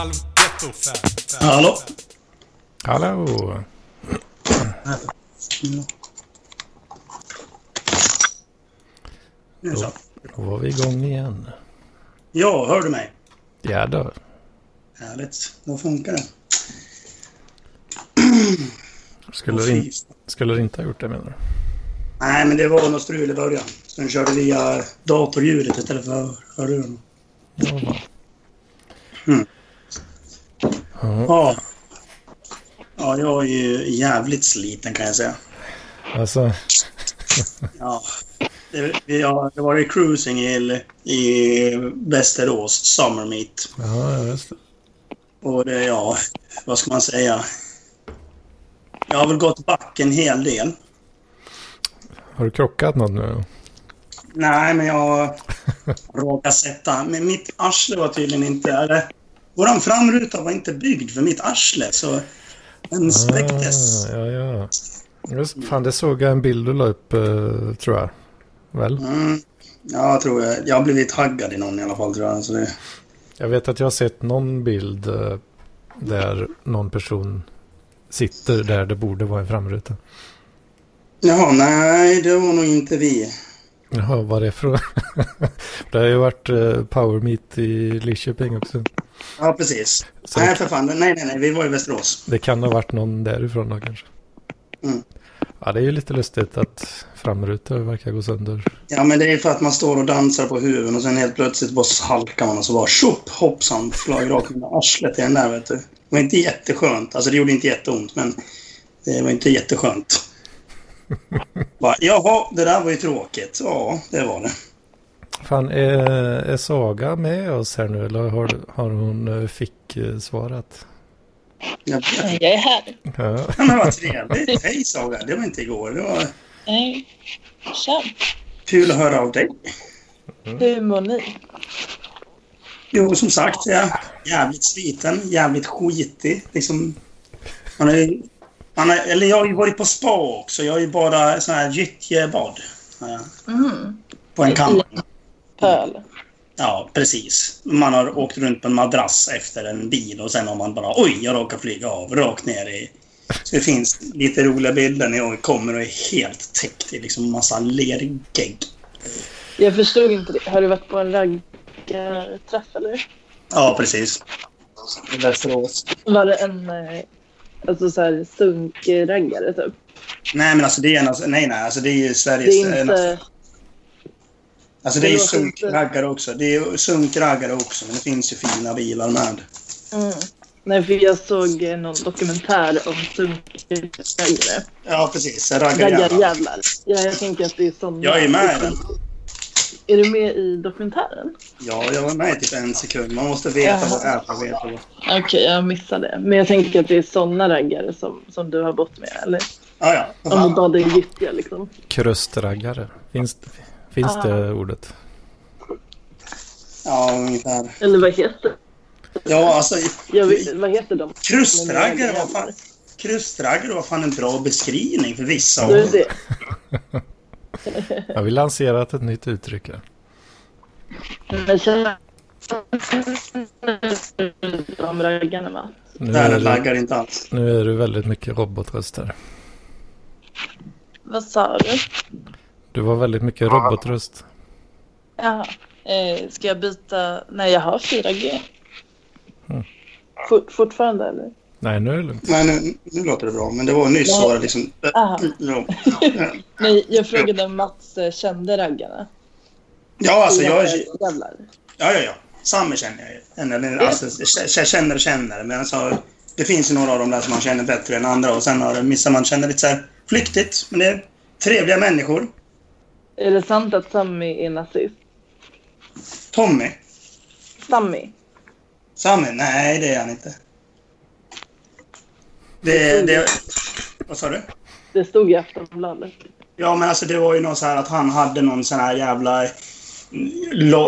Halvgetto. Hallå? Hallå! Nu så. Då var vi igång igen. Ja, hör du mig? Ja då. Härligt. Då funkar det. Skulle, du in, skulle du inte ha gjort det menar du? Nej, men det var något strul i början. Så den körde via datorljudet istället för hörlurarna. Ja. Mm. Ja, Ja. Ja, jag är ju jävligt sliten kan jag säga. alltså. Ja. Det, har det varit cruising i, i Västerås, Summer Meet. Ja, just det. Och det, ja, vad ska man säga? Jag har väl gått back en hel del. Har du krockat något nu? Nej, men jag råkade sätta... Men mitt arsle var tydligen inte... Eller, våran framruta var inte byggd för mitt arsle, så den spräcktes. Ah, ja, ja. Just, fan, det såg jag en bild du la upp, eh, tror jag. Väl? Mm, ja, tror jag. Jag har blivit haggad i någon i alla fall, tror jag. Så det, Jag vet att jag har sett någon bild eh, där någon person sitter där det borde vara en framruta. jaha, nej, det var nog inte vi. Jaha, vad är det för... det har ju varit eh, Power Meet i Lidköping också. Ja, precis. Så Nej, för fan. Nej, nej, nej. Vi var i Västerås. det kan ha varit någon därifrån då kanske. Mm. Ja, det är ju lite lustigt att framrutor verkar gå sönder. Ja, men det är för att man står och dansar på huven och sen helt plötsligt bara halkar man och så bara tjopp, hoppsan, flög rakt in i arslet i den där, vet du. Det var inte jätteskönt. Alltså, det gjorde inte jätteont, men det var inte jätteskönt. Bara, Jaha, det där var ju tråkigt. Ja, det var det. Fan, är, är Saga med oss här nu eller har, har hon eh, fick eh, svarat? Jag. Jag är här. Ja. Men vad trevligt. Hej Saga, det var inte igår. Det var Nej. Tja. kul att höra av dig. Hur mår ni? Jo, som sagt, jag är jävligt sliten, jävligt skitig. Liksom, man är, man är, eller jag har ju varit på spa också. Jag har ju bara sån här gyttjebad. Mm. På en camping. Pöl. Ja, precis. Man har åkt runt på en madrass efter en bil och sen har man bara oj, jag råkar flyga av rakt ner i... Så det finns lite roliga bilder när jag kommer och är helt täckt i liksom massa lergegg. Jag förstod inte det. Har du varit på en raggarträff eller? Ja, precis. I Västerås. Var det en eh, alltså så här sunkraggare typ? Nej, men alltså det är en, alltså, nej, nej, alltså det är ju Det Sveriges... är en- inte... Alltså det är ju det inte- sunkraggare också. Det är sunkraggare också, men det finns ju fina bilar med. Mm. Nej, för jag såg eh, någon dokumentär om sunkraggare. Ja, precis. Raggarjävlar. Ja, jag tänker att det är sådana. Jag är med i den. Är du med i dokumentären? Ja, jag var med i typ en sekund. Man måste veta Jaha. vad det är för att veta vad... Okej, jag missade det. Men jag tänker att det är sådana raggare som, som du har bott med, eller? Ja, ja. Om du badar i gyttja liksom. Krustraggare. Finns, finns Ah. det ordet? Ja, ungefär. Eller vad heter Ja, alltså... jag vet, Vad heter de? Krustraggare var fan... Krustraggare var fan en bra beskrivning för vissa. Är det Jag vill lanserat ett nytt uttryck här. De raggarna va? Nu Nej, är, den det, laggar inte alls. nu är det väldigt mycket robotröster. Vad sa du? Du var väldigt mycket robotröst. Jaha. Eh, ska jag byta? Nej, jag har 4G. Mm. Fort, fortfarande eller? Nej, nu är det lugnt. Nej, nu, nu låter det bra. Men det var nyss Nej. var det liksom... Aha. Ja, Nej, jag frågade om Mats eh, kände raggarna. ja alltså jag... Ja, ja, ja. Sami känner jag ju. Eller, Alltså, jag känner och känner. Men alltså, det finns ju några av dem där som man känner bättre än andra. Och sen har det vissa man känner lite så här flyktigt. Men det är trevliga människor. Är det sant att Sammy är nazist? Tommy. Sammy? Sami? Nej, det är han inte. Det, det... Vad sa du? Det stod i Aftonbladet. Ja, men alltså det var ju något så här att han hade någon sån här jävla...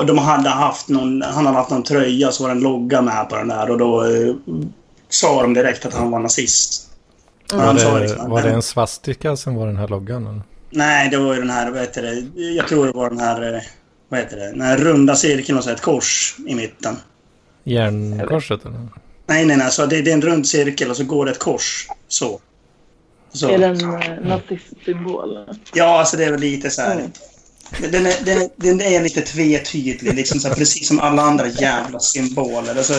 De hade haft någon... Han hade haft någon tröja så var det en logga med på den där och då eh, sa de direkt att han var nazist. Mm. Var det, liksom, var det en svastika som var den här loggan? Eller? Nej, det var ju den här, vad heter det? Jag tror det var den här, eh, vad heter det? Den här runda cirkeln och så ett kors i mitten. Järnkorset? Eller? Nej, nej, nej. Alltså, det, det är en rund cirkel och så går det ett kors. Så. så. Är det en eh, nazistsymbol? Ja, alltså det är väl lite så här. Mm. Den är, den, den är lite tvetydlig, liksom så här, precis som alla andra jävla symboler. Alltså,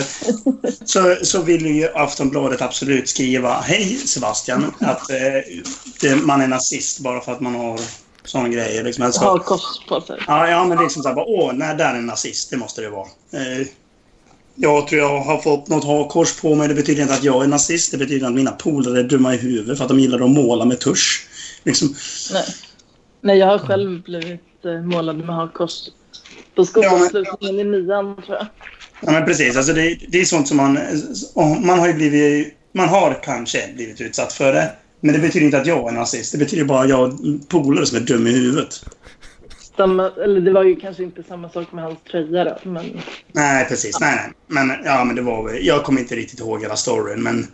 så, så vill ju Aftonbladet absolut skriva Hej Sebastian, att eh, man är nazist bara för att man har sådana grejer. Liksom. Alltså, Har kors på sig. Ja, ja men liksom så här, bara, åh, nej, där är en nazist, det måste det vara. Eh, jag tror jag har fått något hakkors på mig. Det betyder inte att jag är nazist. Det betyder att mina polare är dumma i huvudet för att de gillar att måla med tusch. Liksom, Nej. Nej, jag har själv blivit eh, målad med hakkors på Ja, men- skolavslutningen i nian, tror jag. ja, men precis. Alltså det, det är sånt som man... Man har ju blivit... Man har kanske blivit utsatt för det. Men det betyder inte att jag är nazist. Det betyder bara att jag har polare som är dum i huvudet. Samma, eller det var ju kanske inte samma sak med hans tröja då, men Nej, precis. Nej, nej. Men, ja, men det var väl... Jag kommer inte riktigt ihåg hela storyn, men...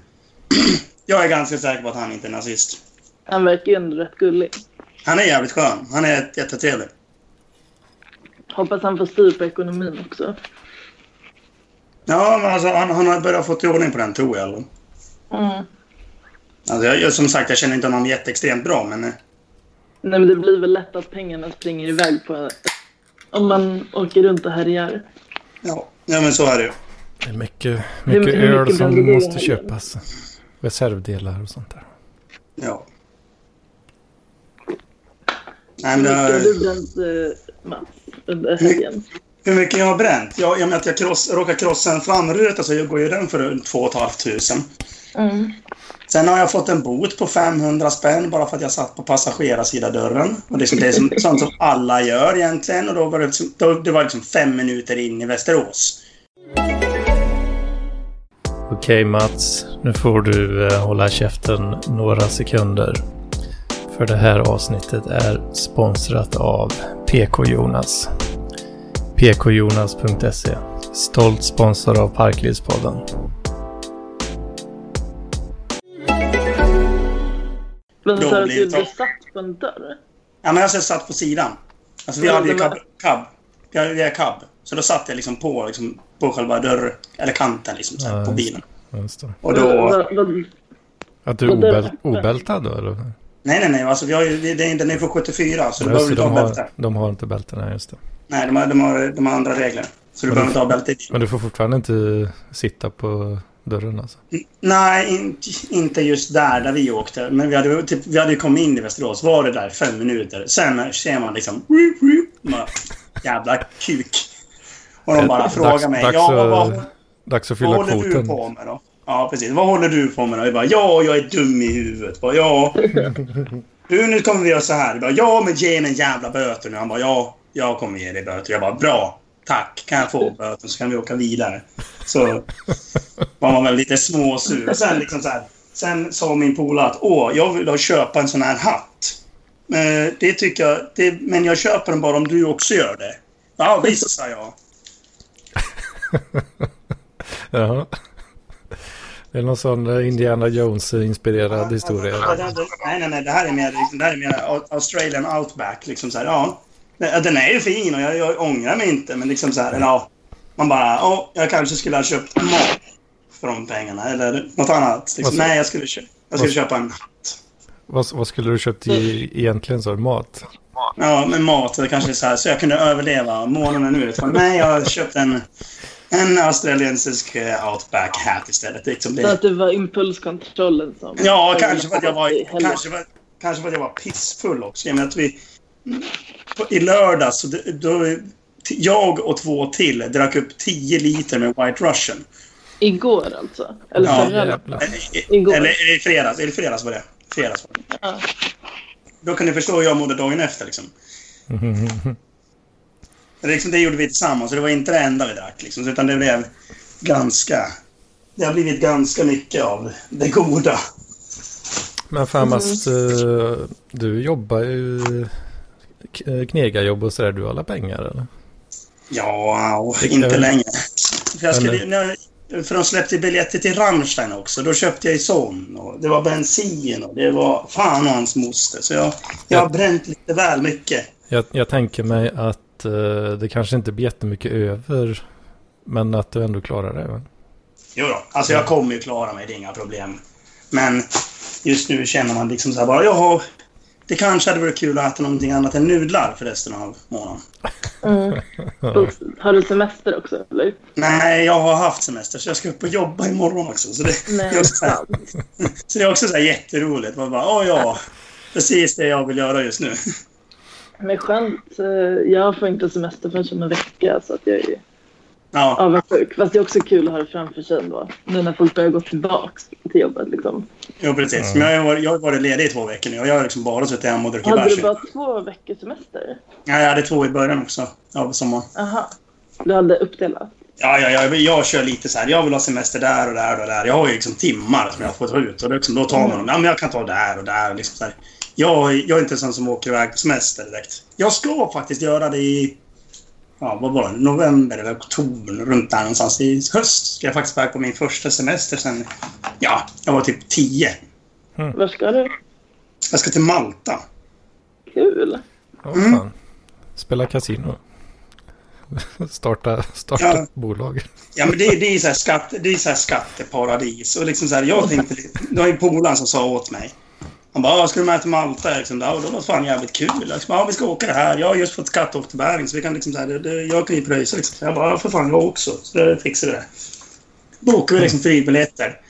jag är ganska säker på att han inte är nazist. han verkar ju ändå rätt gullig. Han är jävligt skön. Han är jättetrevlig. Hoppas han får styr på ekonomin också. Ja, men alltså, han, han har börjat få ordning på den, tror jag. Mm. Alltså, jag, som sagt, jag känner inte honom jätteextremt bra, men... eh, Nej, men det blir väl lätt att pengarna springer iväg på om man åker runt och härjar. Ja, ja men så är det ju. Det är mycket, mycket hur öl mycket som bränder du måste köpas. Reservdelar och sånt där. Ja. Nej, Hur men, mycket har det, du bränt, eh, Mats, under helgen? hur mycket jag har bränt? Jag, jag med att jag kross, råkade krossa en framruta så jag går ju den för 2 500. Mm. Sen har jag fått en bot på 500 spänn bara för att jag satt på passagerarsidadörren. Och det är, som, det är som, sånt som alla gör egentligen. Och då var det, liksom, då, det var liksom fem minuter in i Västerås. Okej Mats, nu får du eh, hålla käften några sekunder. För det här avsnittet är sponsrat av PK-Jonas. PKJonas.se Stolt sponsor av Parklivspodden. Men så blir du blev satt på en dörr? Ja, men jag satt på sidan. Alltså vi Ja, hade ju cab. Vi hade, vi hade cab. Så då satt jag liksom på, liksom, på själva dörr... Eller kanten liksom, så här, Ja, på bilen. Just det. Och då... Att du obäl obältad då eller? Nej, nej, nej. Alltså, vi har ju, det- den är från 74, så du behöver inte ha bälte. de har inte bälten, nej just det. Nej, de har, de, har, de har andra regler. Så du Men behöver du- inte ha bälte i bilen. Men du får fortfarande inte sitta på dörren alltså? Nej, inte, inte just där, där vi åkte. Men vi hade, typ, vi hade ju kommit in i Västerås. Var det där fem minuter. Sen ser man liksom... Bara, jävla kuk. Och de bara Dags- frågar mig. dags ja, att- vad, Dags att vad fylla håller du kvoten. på med då? Ja, precis. Vad håller du på med då? Jag bara, ja, jag är dum i huvudet. Bara, ja. Du, nu kommer vi göra så här. Jag bara, ja, men ge mig en jävla böter nu. Han bara, ja, jag kommer ge dig böter. Jag bara, bra. Tack. Kan jag få böter så kan vi åka vidare. Så var man väl lite småsur. Och sen liksom så här. Sen sa min polare att, åh, jag vill köpa en sån här hatt. Men det tycker jag, det, men jag köper den bara om du också gör det. Ja, visst, sa jag. Jaha. Det är någon sån eh, Indiana Jones-inspirerad historia. Nej, nej, nej. Det här är mer, liksom, det här är mer Au- Australian outback. Liksom så här, ja. Den är ju fin och jag, jag ångrar mig inte. Men liksom så här, ja. Man bara, ja, jag kanske skulle ha köpt mat för de pengarna. Eller något annat. Liksom, nej, jag skulle, kö- jag skulle köpa en... Vad, vad skulle du köpt i, egentligen så? Mat? Ja, med mat. Kanske så här, så jag kunde överleva månaden ut. Men nej, jag har köpt en, en australiensisk eh, outback hat istället. Liksom Så det, att det var impulskontrollen som... Ja, kanske för att jag var, kanske för, kanske för att jag var pissfull också. Jag menar att vi, på, I lördags, så det- då, jag och två till drack upp 10 liter med White Russian. Igår alltså? Eller Ja, förra? Eh, Igår. Eller i fredags. Eller fredags var det. Fredags var det. Ja. Då kan ni förstå hur jag mådde dagen efter. Liksom. Det, liksom, det gjorde vi tillsammans. Så det var inte det enda vi drack. Liksom, utan det blev ganska... Det har blivit ganska mycket av det goda. Men fan Mats, eh, du jobbar ju eh, knegarjobb och sådär. Du har alla pengar eller? Ja, inte jag- längre. För, jag skulle, när, för de släppte biljetter till Rammstein också. Då köpte jag ju sån. Och det var bensin och det var fan och hans moster. Så jag, jag har bränt lite väl mycket. Jag, jag tänker mig att eh, det kanske inte blir jättemycket över. Men att du ändå klarar det. Va? Jo då. Alltså jag kommer ju klara mig, det är inga problem. Men just nu känner man liksom så här bara, jaha, det kanske hade varit kul att äta någonting annat än nudlar för resten av månaden. Mm. Har du semester också eller? Nej, jag har haft semester så jag ska upp och jobba imorgon också. Så det, Nej, det är också så, här, så det är också så här jätteroligt. Man bara, åh ja, precis det jag vill göra just nu. Men skönt. eh, Jag får inte semester förrän om en vecka så att jag är Ja, avundsjuk. Fast det är också kul att ha det framför sig ändå. Nu när folk börjar gå tillbaks till jobbet liksom. jo, precis. Men jag har, varit, jag har varit ledig i två veckor nu och jag har liksom bara suttit hemma och druckit Hade bärs. du bara två veckors semester? Ja, jag hade två i början också av sommaren. Aha. Du hade uppdelat? Ja, ja, ja, jag kör lite så här. Jag vill ha semester där och där och där. Jag har ju liksom timmar som jag får ta ut. Och liksom, då tar man dem. Ja, men jag kan ta där och där. Liksom så här. Jag, jag är inte en sån som åker iväg på semester direkt. Jag ska faktiskt göra det i... Ja, vad var det? November eller oktober. Runt där någonstans. I höst ska jag faktiskt iväg på min första semester sen... Ja, jag var typ 10. Var ska du? Jag ska till Malta. Kul. Ja, Mm. fan. Spela kasino. starta starta Ja. bolag. Ja, men det, det är så här skatte, det är så här skatteparadis. Och liksom så här, jag tänkte... Det var ju polaren som sa åt mig. Han bara, "Ja, ska du med till Malta? Liksom, ja, det var fan jävligt kul. Liksom, ja, vi ska åka det här. Jag har just fått skatteåterbäring så vi kan liksom så här, det, det, jag kan ju pröjsa liksom. Jag bara, för fan jag också. Så det fixar vi det. Bokar vi liksom flygbiljetter.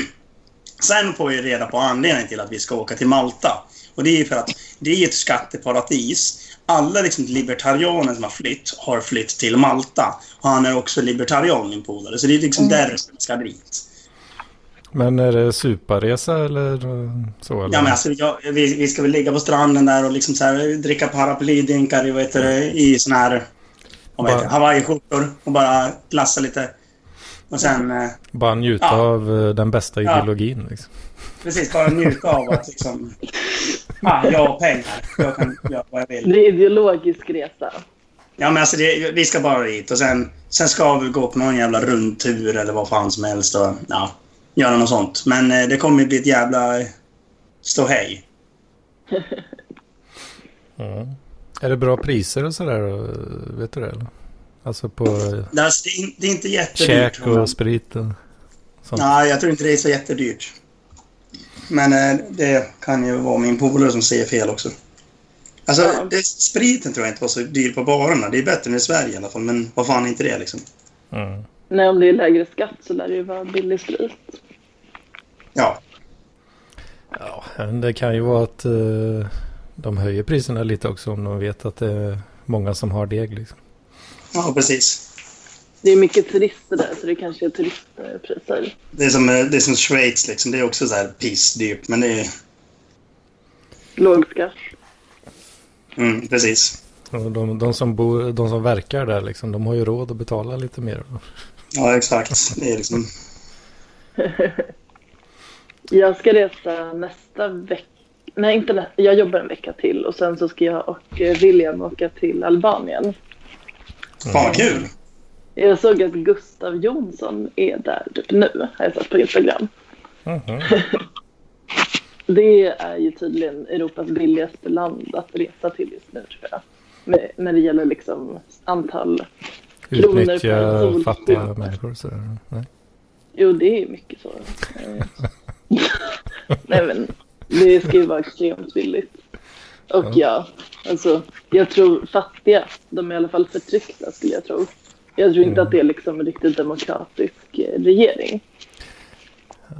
Sen får vi reda på anledningen till att vi ska åka till Malta. Och det är för att det är ett skatteparadis. Alla liksom libertarianer som har flytt har flytt till Malta. Och han är också libertarian, min polare. Så det är liksom därför vi ska dit. Men är det suparesa eller så? Eller? Ja, men alltså, jag, vi, vi ska väl ligga på stranden där och liksom så här, dricka paraplydrinkar i, vad i sån här Bara- hawaiiskjortor och bara glassa lite. Och sen, eh, Bara njuta Ja. av eh, den bästa Ja. ideologin. Liksom. precis, bara njuta av att liksom... Fan, jag har pengar. Jag kan göra vad jag vill. Det är ideologisk resa. Ja, men alltså det, vi ska bara dit och sen, sen ska vi gå på någon jävla rundtur eller vad fan som helst och ja, göra något sånt. Men eh, det kommer ju bli ett jävla ståhej. Mm. Är det bra priser och sådär? då? Vet du det? Eller? Alltså på eh, Det, alltså, det, är, in- det är inte jättedyrt. käk men- och sprit och sånt? Nej, jag tror inte det är så jättedyrt. Men eh, det kan ju vara min polare som säger fel också. Alltså, Ja. det, spriten tror jag inte var så dyr på barerna. Det är bättre än i Sverige i alla fall. Men vad fan är inte det liksom? Mm. Nej, om det är lägre skatt så lär det ju vara billig sprit. Ja, Ja, men det kan ju vara att eh, de höjer priserna lite också om de vet att det är många som har deg. Liksom. ja precis. Det är mycket turister där så det kanske är turistpriser. Det är som, eh, det är som Schweiz liksom. Det är också så här pissdyrt. Men det är... Låg skatt. Mm, precis. Och de, de, som bor, de som verkar där, liksom, de har ju råd att betala lite mer. Ja, exakt. Det är liksom... Jag ska resa nästa vecka. Nej, inte nä- Jag jobbar en vecka till och sen så ska jag och eh, William åka till Albanien. Fan vad kul! Jag såg att Gustav Jonsson är där typ nu, har jag sett på Instagram. Mhm. Det är ju tydligen Europas billigaste land att resa till just nu tror jag. Med, när det gäller liksom antal. Kronor per Utnyttja solstol. fattiga människor. Så, nej. Jo, det är mycket så. Nej, men det ska ju vara extremt billigt. Och Ja. ja, alltså jag tror fattiga, de är i alla fall förtryckta skulle jag tro. Jag tror inte Mm. att det är liksom en riktigt demokratisk eh, regering.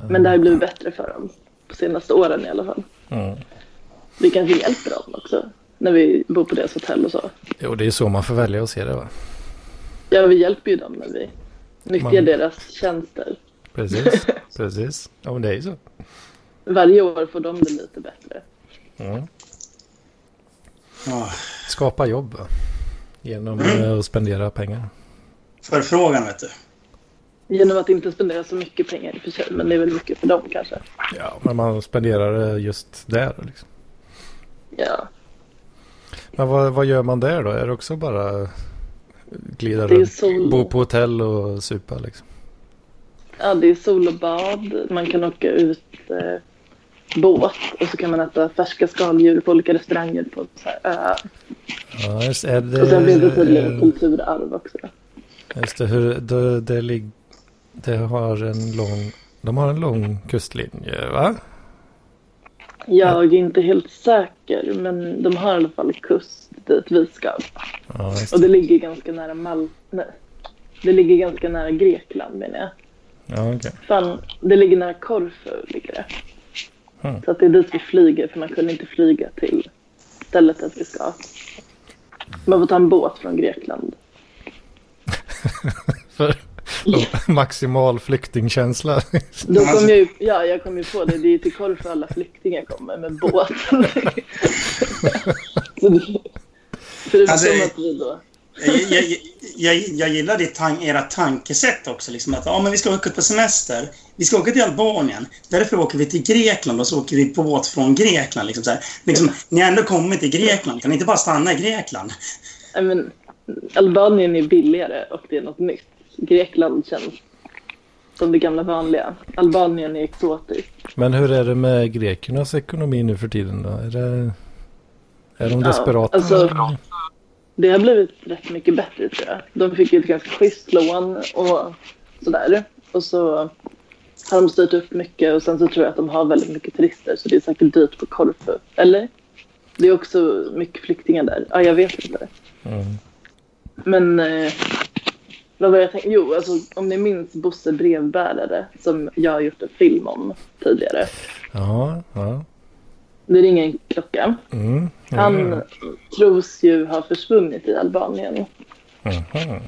Men det har blivit bättre för dem på senaste åren i alla fall. Mm. Det kanske hjälper dem också när vi bor på deras hotell och så. Jo, det är så man får välja att se det va? Ja, vi hjälper ju dem när vi nyttjar Man- deras tjänster. Precis, precis. Ja, men det är ju så. Varje år får de det lite bättre. Mm. Ja. Skapa jobb genom Mm. att spendera pengar. Förfrågan, vet du. Genom att inte spendera så mycket pengar i och för sig, men det är väl mycket för dem kanske. Ja, men man spenderar det just där. Liksom. Ja, Men vad, vad gör man där då? Är det också bara glida runt? Bo på hotell och supa liksom? Ja, det är sol och bad. Man kan åka ut eh, båt och så kan man äta färska skaldjur på olika restauranger på så här öar. Ja, just, är det, Och sen finns det tydligen kulturarv också. Just det, hur, det, det lig, det har en lång, de har en lång kustlinje, va? Jag är inte helt säker, men de har i alla fall kust dit vi ska. Ja, Och det. det ligger ganska nära Mal... Nej. Det ligger ganska nära Grekland menar jag. Ja, okej. Fan, det ligger nära Korfu ligger det. Mm. Så att det är dit vi flyger för man kunde inte flyga till stället där vi ska. Man får ta en båt från Grekland. För maximal flyktingkänsla. Då kom jag ju, ja, jag kom ju på det. Det är till Korfu alla flyktingar kommer med båt. Så det- Förutom Alltså, att vi då... Jag, jag, jag, jag gillar ditt tan era tankesätt också. Liksom att ja, men vi ska åka på semester. Vi ska åka till Albanien. Därför åker vi till Grekland och så åker vi på båt från Grekland. Liksom så här. Liksom, ni har ändå kommit till Grekland. Kan ni inte bara stanna i Grekland? Nej, men, Albanien är billigare och det är något nytt. Grekland känns som det gamla vanliga. Albanien är exotiskt. Men hur är det med grekernas ekonomi nu för tiden då? Är, det, är de Ja, desperata? alltså- Det har blivit rätt mycket bättre tror jag. De fick ju ett ganska schysst lån och sådär. Och så har de styrt upp mycket och sen så tror jag att de har väldigt mycket turister så det är säkert dyrt på Korfu. Eller? Det är också mycket flyktingar där. Ja, jag vet inte. Mm. Men eh, vad var jag tänkte? Jo, alltså om ni minns Bosse Brevbärare som jag har gjort en film om tidigare. Ja, ja. Det ringer en klocka. Mm. Han tros ju ha försvunnit i Albanien. Mhm.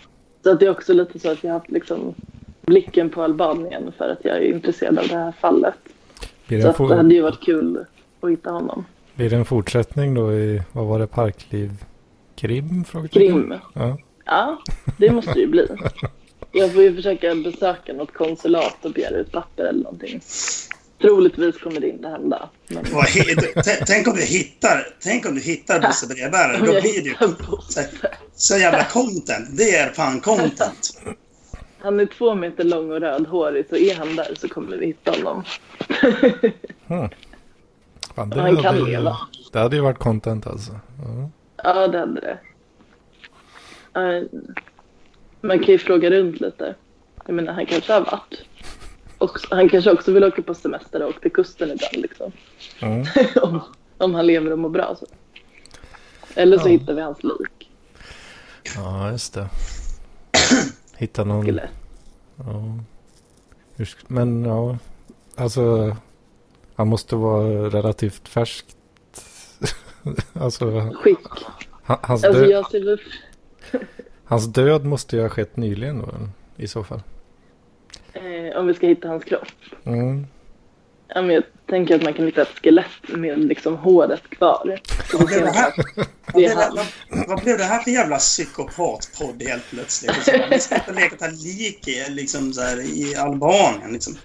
Så att det är också lite så att jag har haft liksom blicken på Albanien för att jag är intresserad av det här fallet. Det Så det hade ju varit kul att hitta honom. blir det en fortsättning då i, vad var det, Parkliv Krim? Krim. Ja. Ja, det måste det ju bli. Jag får ju försöka besöka något konsulat och begära ut papper eller någonting. Troligtvis kommer det inte hända. Men Tänk om du hittar, tänk om du hittar Bosse Brevbärare. Då blir det ju så, så jävla content. Det är fan content. Han är två meter lång och rödhårig så är han där så kommer vi hitta honom. Fan, det, Han kan ju- leva. det hade ju varit content alltså. Ja. Ja, det hade det. Man kan ju fråga runt lite. Jag menar, han kanske har varit. Och han kanske också vill åka på semester och åka till kusten ibland. Liksom. Mm. om, om han lever och mår bra. Så. Eller så Ja. hittar vi hans lik. ja, just det. Hitta någon... Skulle. Ja. Men ja, alltså han måste vara relativt färskt. alltså Skick. ha- hans, Alltså död, ser hans död måste ju ha skett nyligen då i så fall. Om vi ska hitta hans kropp. Mm. Ja, men jag tänker att man kan hitta ett skelett med liksom håret kvar. Så Vad blev det här, att vad det blev är det, han. vad, vad blev det här för jävla psykopatpodd helt plötsligt? Liksom, Vi ska inte leka ta lik i, liksom, så här, i Albanien. Liksom.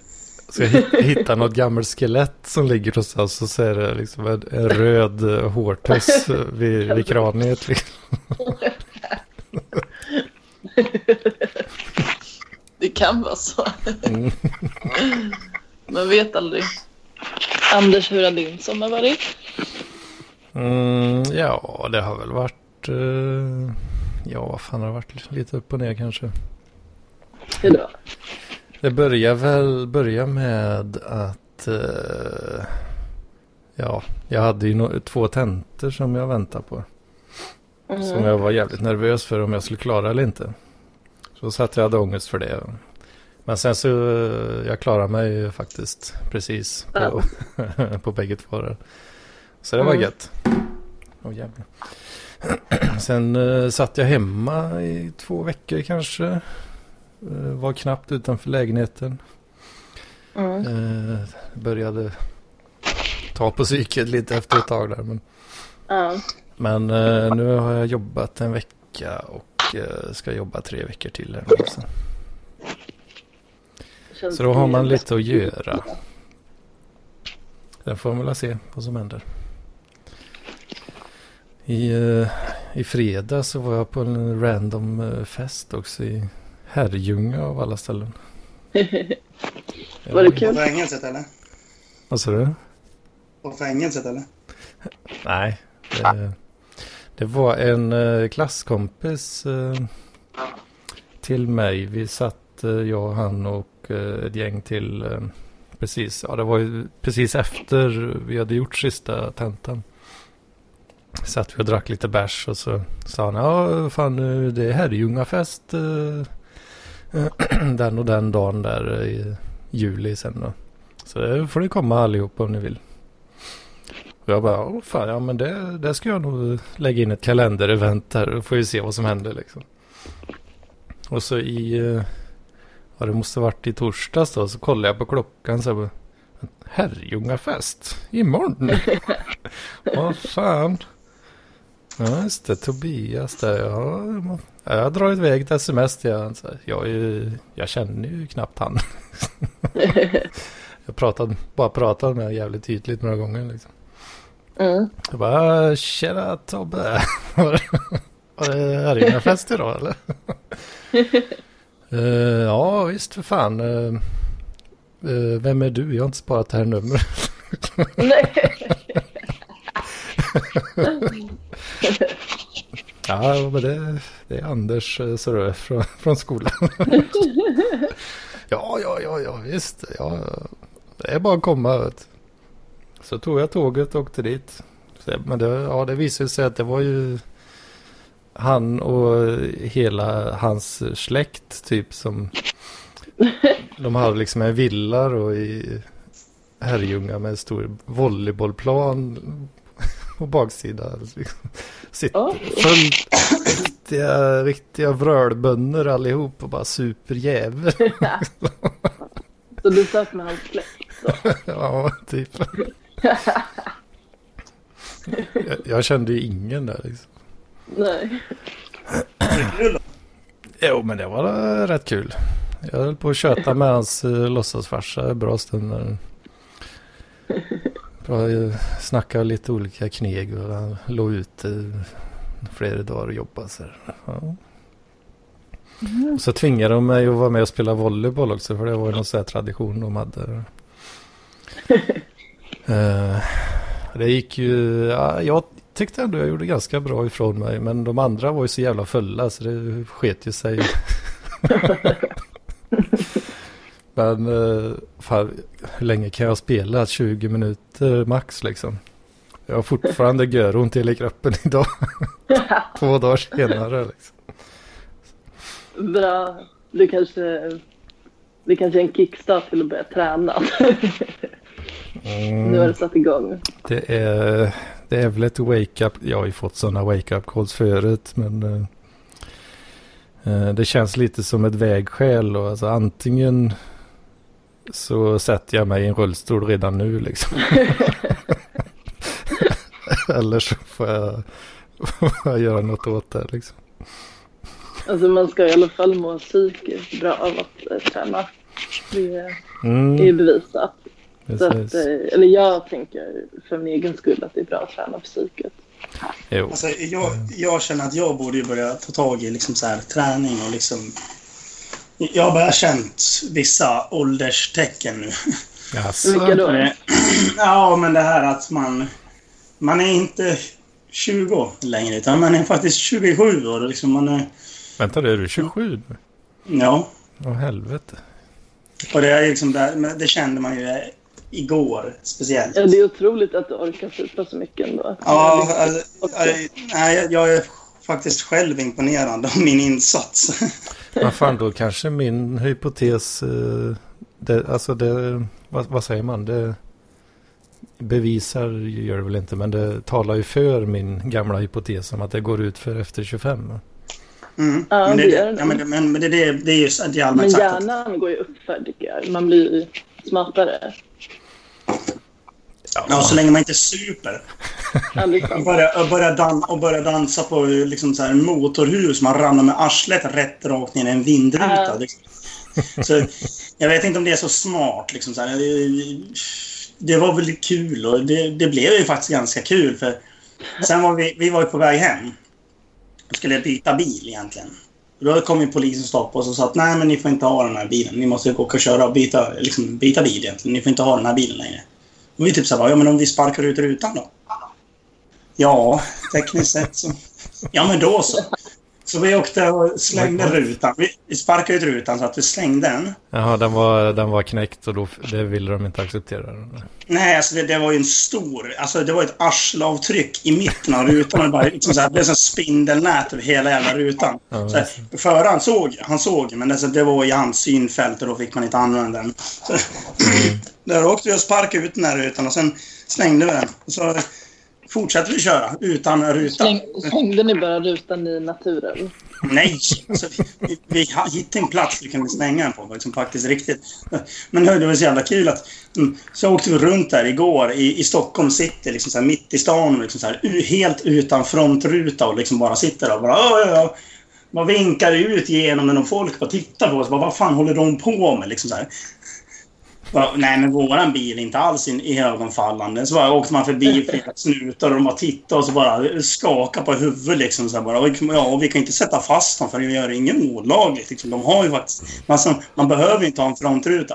Jag hit- hitta något gammalt skelett som ligger hos oss och så är det liksom en, en röd eh, hårtuss vid, vid kraniet. Liksom. Det kan vara så. Mm. Man vet aldrig. Anders, hur har din sommar varit? Mm, ja, det har väl varit... eh, ja, vad fan har det varit? Lite upp och ner kanske. Hur då? Det börjar väl börja med att... eh, ja, jag hade ju no- två tentor som jag väntade på. Mm. Som jag var jävligt nervös för om jag skulle klara eller inte. Så satt jag hade ångest för det. Men sen så, jag klarade mig faktiskt precis på, på bägge två där. Så det var Mm. gött. Jävlar. Sen uh, satt jag hemma i två veckor kanske. Eh, var knappt utanför lägenheten. Mm. Uh, började ta på psyket lite efter ett tag där. Men, Ja. men eh, nu har jag jobbat en vecka och eh, ska jobba tre veckor till. Här nu, så. Då har man lite att göra. Sen får man väl se vad som händer. I, eh, I fredag så var jag på en random eh, fest också i Herrljunga av alla ställen. Var det På kul? fängelset eller? Vad sa du? På fängelset eller? Nej. Det, det var en eh, klasskompis eh, till mig. Vi satt åkte jag, han och eh, ett gäng till eh, precis, ja det var ju precis efter vi hade gjort sista tentan. Satt vi och drack lite bärs och så sa han, ja fan eh, det är Herrljungafest eh, den och den dagen där eh, i juli sen då. Så det får ni komma allihopa om ni vill. Och jag bara, åh fan, ja men det, det ska jag nog lägga in ett kalenderevent här. Då får vi se vad som händer liksom. Och så i, eh, ja det måste varit i torsdags då, så kollade jag på klockan så här, Herrljungafest, imorgon. Vad fan. Ja just det, Tobias där, ja. Jag har dragit iväg ett sms till honom. Jag, jag känner ju knappt han. jag pratade, bara pratade med honom jävligt tydligt några gånger liksom. Mm. Jag bara, tjena Tobbe. Var det Herrljungafest idag eller? uh, ja visst för fan. Uh, uh, vem är du? Jag har inte sparat det här numret. Ja men det, det är Anders Sörö från, från skolan. ja, ja, ja, ja visst. Ja, det är bara att komma. Vet. Så tog jag tåget och åkte dit. Men det, ja, det visade sig att det var ju han och hela hans släkt typ som de hade liksom en villa och i Herrljunga med en stor volleybollplan på baksida. Liksom. Sitter Oh. fullt riktiga, riktiga vrölbönder allihop och bara superjävel. Så du satt med hans släkt då? ja, typ. Jag, jag kände ju ingen där liksom. Nej. Jo, men det var eh, rätt kul. Jag höll på att köta med hans uh, låtsasfarsa en bra stund. Uh, snackade lite olika kneg och han låg ute flera dagar och jobbade. Så, ja. och så tvingade de mig att vara med och spela volleyboll också. För det var ju någon sån här tradition de hade. Uh, det gick ju, ja, jag tyckte ändå jag gjorde ganska bra ifrån mig. Men de andra var ju så jävla fulla så det sket ju sig. men uh, fan, hur länge kan jag spela? 20 minuter max liksom. Jag har fortfarande göront i hela kroppen idag. Två dagar senare liksom. Bra. Du kanske... Det kanske är en kickstart till att börja träna. Mm. Nu har du satt igång. Det är, det är väl ett wake-up. Jag har ju fått sådana wake-up calls förut. Men eh, eh, det känns lite som ett vägskäl. Och alltså, antingen så sätter jag mig i en rullstol redan nu liksom. Eller så får jag, får jag göra något åt det liksom. Alltså man ska i alla fall må psykiskt bra av att eh, träna. Det är Mm, ju Så att, eh, eller jag tänker för min egen skull att det är bra att träna psyket. Jo. Alltså, jag, jag känner att jag borde ju börja ta tag i liksom så här, träning och liksom... Jag har bara känt vissa ålderstecken nu. Jaså? Vilka då? Det- Ja, men det här att man... Man är inte 20 längre, utan man är faktiskt 27 år. Liksom man är, Vänta, är du 27 nu? ja, Åh helvete. och det är liksom där, det kände man ju eh, igår speciellt. Ja, det är otroligt att du orkar supa så mycket ändå. Ja, alltså, jag- nej, jag är faktiskt själv imponerad av min insats. Vad fan då kanske min hypotes, eh, det, alltså det, vad, vad säger man, det bevisar gör det väl inte, men det talar ju för min gamla hypotes om att det går ut för efter 25. Mm. Ja, men det det, gör det. ja, men, men, men det, det, det är ju det är Men allmänt sagt att hjärnan går ju upp för tycker jag. Man blir smartare. Ja, så länge man inte super och börjar, och börjar, dan, och börjar dansa på liksom så här motorhus, man ramlar med arslet rätt rakt ner i en vindruta. Liksom. Så, jag vet inte om det är så smart. Liksom, så här. Det, det var väl kul och det, det blev ju faktiskt ganska kul. för Sen var vi, vi var ju på väg hem. och skulle byta bil egentligen. Då kom ju polisen och stoppade oss och sa att nej, men ni får inte ha den här bilen. Ni måste åka och köra och byta, liksom, byta bil egentligen. Ni får inte ha den här bilen längre. Och vi typ så här, ja men om vi sparkar ut rutan då? Ja, tekniskt sett så. Ja men då så. Så vi åkte och slängde rutan. Vi, sparkade ut rutan så att vi slängde den. Jaha, den var, den var knäckt och då, det ville de inte acceptera. Nej, alltså det, det var ju en stor... Alltså det var ett arselavtryck i mitten av rutan. Det bara, liksom så här, det blev som spindelnät över hela jävla rutan. Ja, Så här, föraren såg Han såg men det, så det var i hans synfält och då fick man inte använda den. Så, där åkte vi och sparkade ut den här rutan och sen slängde vi den. Så fortsatte vi köra utan ruta. Släng, slängde ni bara rutan i naturen? Nej! Alltså, vi, vi, hittade en plats vi kunde slänga den på. Liksom, faktiskt riktigt. Men det var så jävla kul att... mm, Så åkte vi runt där igår i, i Stockholm city, liksom så här, mitt i stan. Liksom så här, helt utan frontruta och liksom bara sitter där och bara... "Ja, ja, ja." Man vinkar ut genom den och folk bara tittar på oss. Bara, Vad fan håller de på med? Liksom så här. Nej, men våran bil är inte alls i, i ögonfallande. Så bara åkte man förbi flera snutar och de bara tittade och så bara skakade på huvudet liksom. Så här, bara, ja, vi kan inte sätta fast dem för det gör inget olagligt. Liksom. De har ju faktiskt... Alltså, man behöver inte ha en frontruta.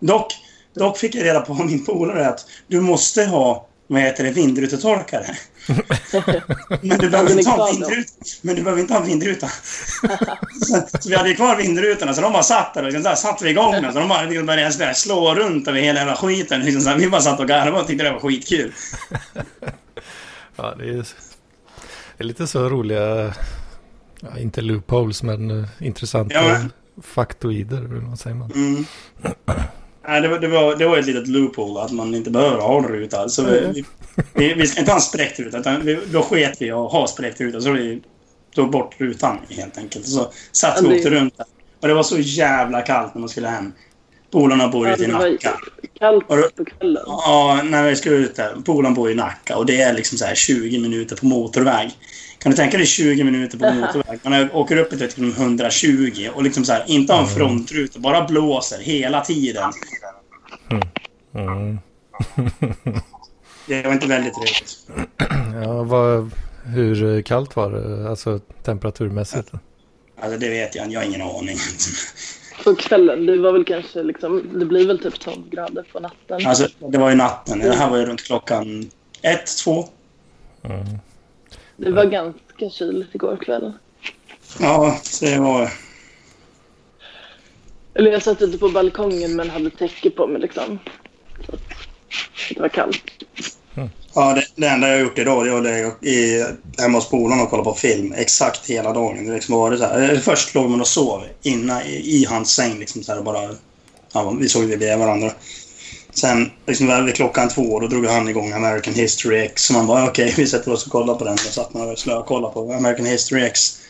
Dock, dock fick jag reda på av min polare att du måste ha vad heter det, vindrutetorkare. Men du behöver inte ha kvar en då? vindruta. Men du behöver inte ha en vindruta. så, så vi hade ju kvar vindrutorna, så de bara satt där och liksom, så här, satte vi igång den. Så de bara liksom, började så här, slå runt över hela jävla skiten. Liksom, så här, vi bara satt och garvade och tyckte det var skitkul. Ja, det är, det är lite så roliga, ja, inte loopholes, men uh, intressanta Ja, men- faktoider, vad säger man? Mm. Nej, det, var, det, var, det var ett litet loophole att man inte behöver ha en ruta. Så vi, Mm. vi, vi, vi ska inte ha en spräckt ruta, utan vi, då sket vi att ha spräckt ruta. Så vi tog bort rutan helt enkelt. Så satt vi och åkte runt där. Och det var så jävla kallt när man skulle hem. Polarna bor Ja, ute i ju Nacka. kallt på kvällen. Ja, när vi skulle ut där. Polarna bor i Nacka och det är liksom så här 20 minuter på motorväg. Kan du tänka dig 20 minuter på motorväg? Man åker upp till liksom 120 och liksom så här, inte har en frontruta, bara blåser hela tiden. Mm. Det var inte väldigt trevligt. Ja, vad, hur kallt var det, alltså temperaturmässigt? Alltså det vet jag jag har ingen aning. På kvällen, det var väl kanske liksom, det blir väl typ 12 grader på natten. Alltså det var ju natten. Det här var ju runt klockan ett, två. Mm. Det var ganska kyligt igår kväll. Ja, det var... Eller jag satt ute på balkongen men hade täcke på mig liksom. Så att det var kallt. Ja, det, det enda jag har gjort idag det var det i, hemma hos polarna och kolla på film exakt hela dagen. Det liksom var det så här. eh, Först låg man och sov inna, i, i hans säng. Liksom så här, bara, ja, vi såg vi bredvid varandra. Sen liksom, vid klockan två då drog han igång American History X. Så man bara okej, vi sätter oss och kollar på den. Då satt man och slökollade på American History X.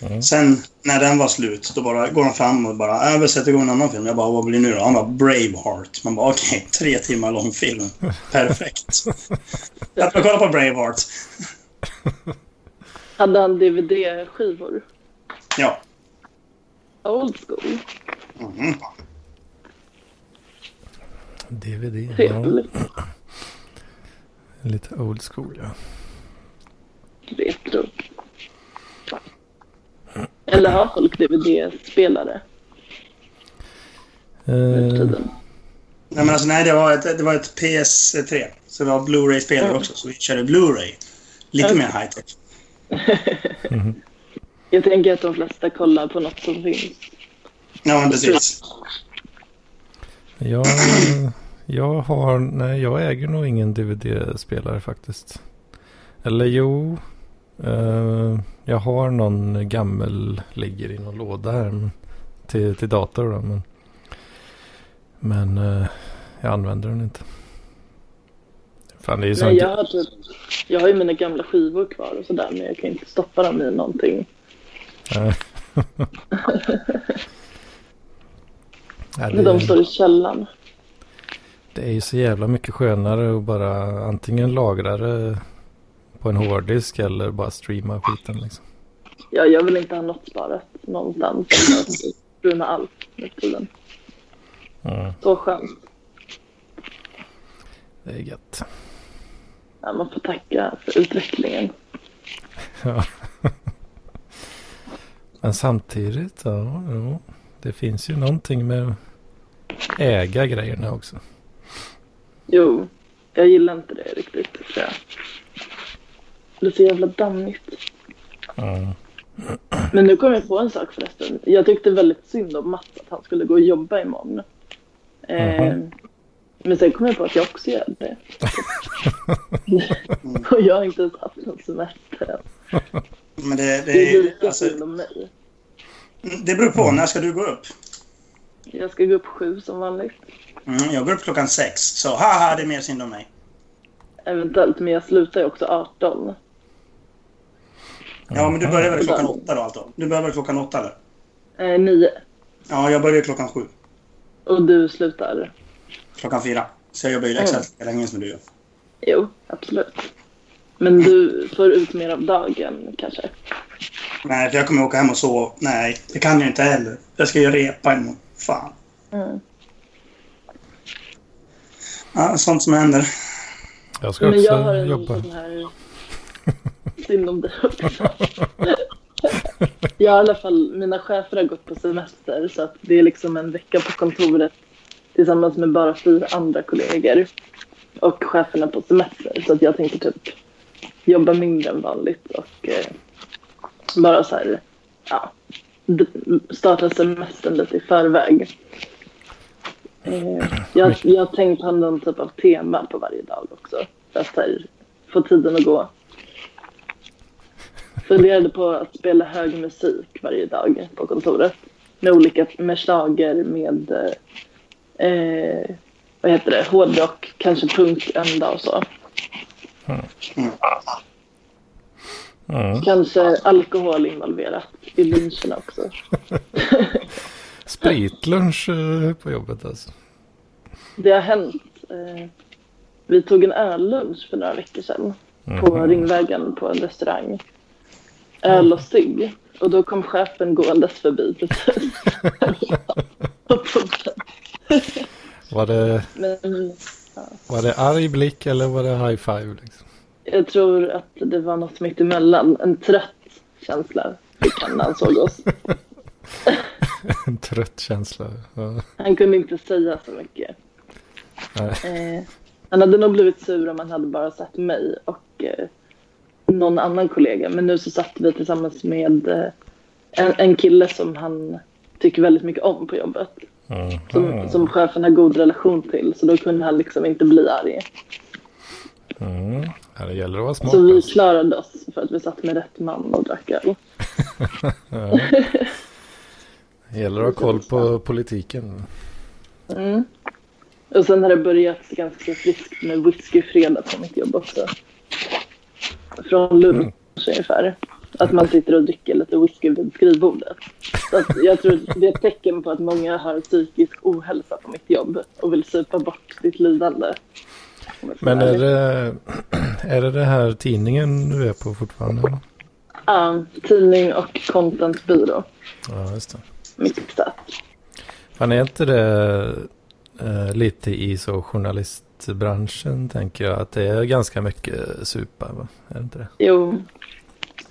Mm. Sen när den var slut, då bara går han fram och bara äh, vi sätter igång en annan film. Jag bara, vad blir det nu då? Han bara, Braveheart. Man bara, okej, tre timmar lång film. Perfekt. Jag ska kolla på Braveheart. Hade han DVD-skivor? Ja. Old school. Mhm. DVD, ja. Trevligt. Lite old school, ja. Retro. Eller har folk DVD-spelare Eh? Nej, men alltså, nej, det var ett, det var ett PS3. Så det var Blu-ray-spelare Mm. också, så vi körde Blu-ray. Lite Okej. mer high-tech. Jag tänker att de flesta kollar på något som finns. Ja, men precis. Jag, jag har, nej jag äger nog ingen DVD-spelare faktiskt. Eller jo, eh, jag har någon gammel, ligger i någon låda här men- till, till dator då. Men, men eh, jag använder den inte. Fan det är ju sånt. Nej, jag har, typ, jag har ju mina gamla skivor kvar och sådär men jag kan inte stoppa dem i någonting. Ja, Men de det, står i källaren. det är ju så jävla mycket skönare att bara antingen lagra det på en hårddisk eller bara streama skiten liksom. Ja, jag vill inte ha något sparat någonstans. Jag vill streama allt nu tiden. Mm, Så skönt. det är gött. Ja, man får tacka för utvecklingen. Ja. Men samtidigt, ja, ja, det finns ju någonting med äga grejerna också. Jo, jag gillar inte det riktigt. tror jag. Det är så jävla dammigt. Mm. Men nu kom jag på en sak förresten. Jag tyckte väldigt synd om Mats att han skulle gå och jobba imorgon. Eh, Mhm. Men sen kom jag på att jag också gör det. och jag har inte ens haft någon semester än. Men det, Det är det, lika alltså, synd om mig. det beror på. När ska du gå upp? Jag ska gå upp sju som vanligt. Mm, jag går upp klockan sex. Så haha, det är mer synd om mig. Eventuellt, men jag slutar ju också 18. Ja, men du börjar väl klockan åtta då? Alltså. Du börjar väl klockan åtta eller? Eh, nio. Ja, jag börjar klockan sju. Och du slutar? Klockan fyra. Så jag jobbar ju Mm. exakt lika länge som du gör. Jo, absolut. Men du får ut mer av dagen kanske? Nej, för jag kommer åka hem och sova. Nej, det kan jag inte heller. Jag ska ju repa imorgon. Fan. Mm. Ja, sånt som händer. Jag ska Men också jag har en jobba. sån här... Synd om dig också. Jag har i alla fall, mina chefer har gått på semester så att det är liksom en vecka på kontoret tillsammans med bara fyra andra kollegor och cheferna på semester så att jag tänker typ jobba mindre än vanligt och eh, bara så här, ja, starta semestern lite i förväg. Eh, jag, jag har tänkt ha någon typ av tema på varje dag också för att här, få tiden att gå. Funderade på att spela hög musik varje dag på kontoret. Med olika, med schlager, med eh, vad heter det, hårdrock, kanske punk en dag och så. Mm. Kanske alkohol involverat i luncherna också. Spritlunch eh, på jobbet alltså. Det har hänt. Eh, vi tog en öllunch för några veckor sedan på Mhm. Ringvägen på en restaurang. Öl och cigg. Och då kom chefen gåendes förbi precis. Var det, Men var det arg blick eller var det high five? Liksom? Jag tror att det var något mitt emellan. En trött känsla fick han när han såg oss. En trött känsla. Ja. Han kunde inte säga så mycket. Eh, han hade nog blivit sur om han hade bara sett mig och eh, någon annan kollega. Men nu så satt vi tillsammans med eh, en, en kille som han tycker väldigt mycket om på jobbet. Som, som chefen har god relation till. Så då kunde han liksom inte bli arg. Mm. Ja, det gäller att vara smart. Så vi klarade oss för att vi satt med rätt man och drack öl. Det gäller att ha koll på politiken. Mm. Och sen har det börjat ganska friskt med whiskyfredag på mitt jobb också. Från lunch Mm. ungefär. Att man sitter och dricker lite whisky vid skrivbordet. Så jag tror det är ett tecken på att många har psykisk ohälsa på mitt jobb och vill supa bort sitt lidande. Men är det, är det det här tidningen du är på fortfarande? Ja, tidning och contentbyrå. Ja, just det. Mixat. Fan är inte det eh, lite i så journalistbranschen tänker jag att det är ganska mycket supa va? Är det inte det? Jo,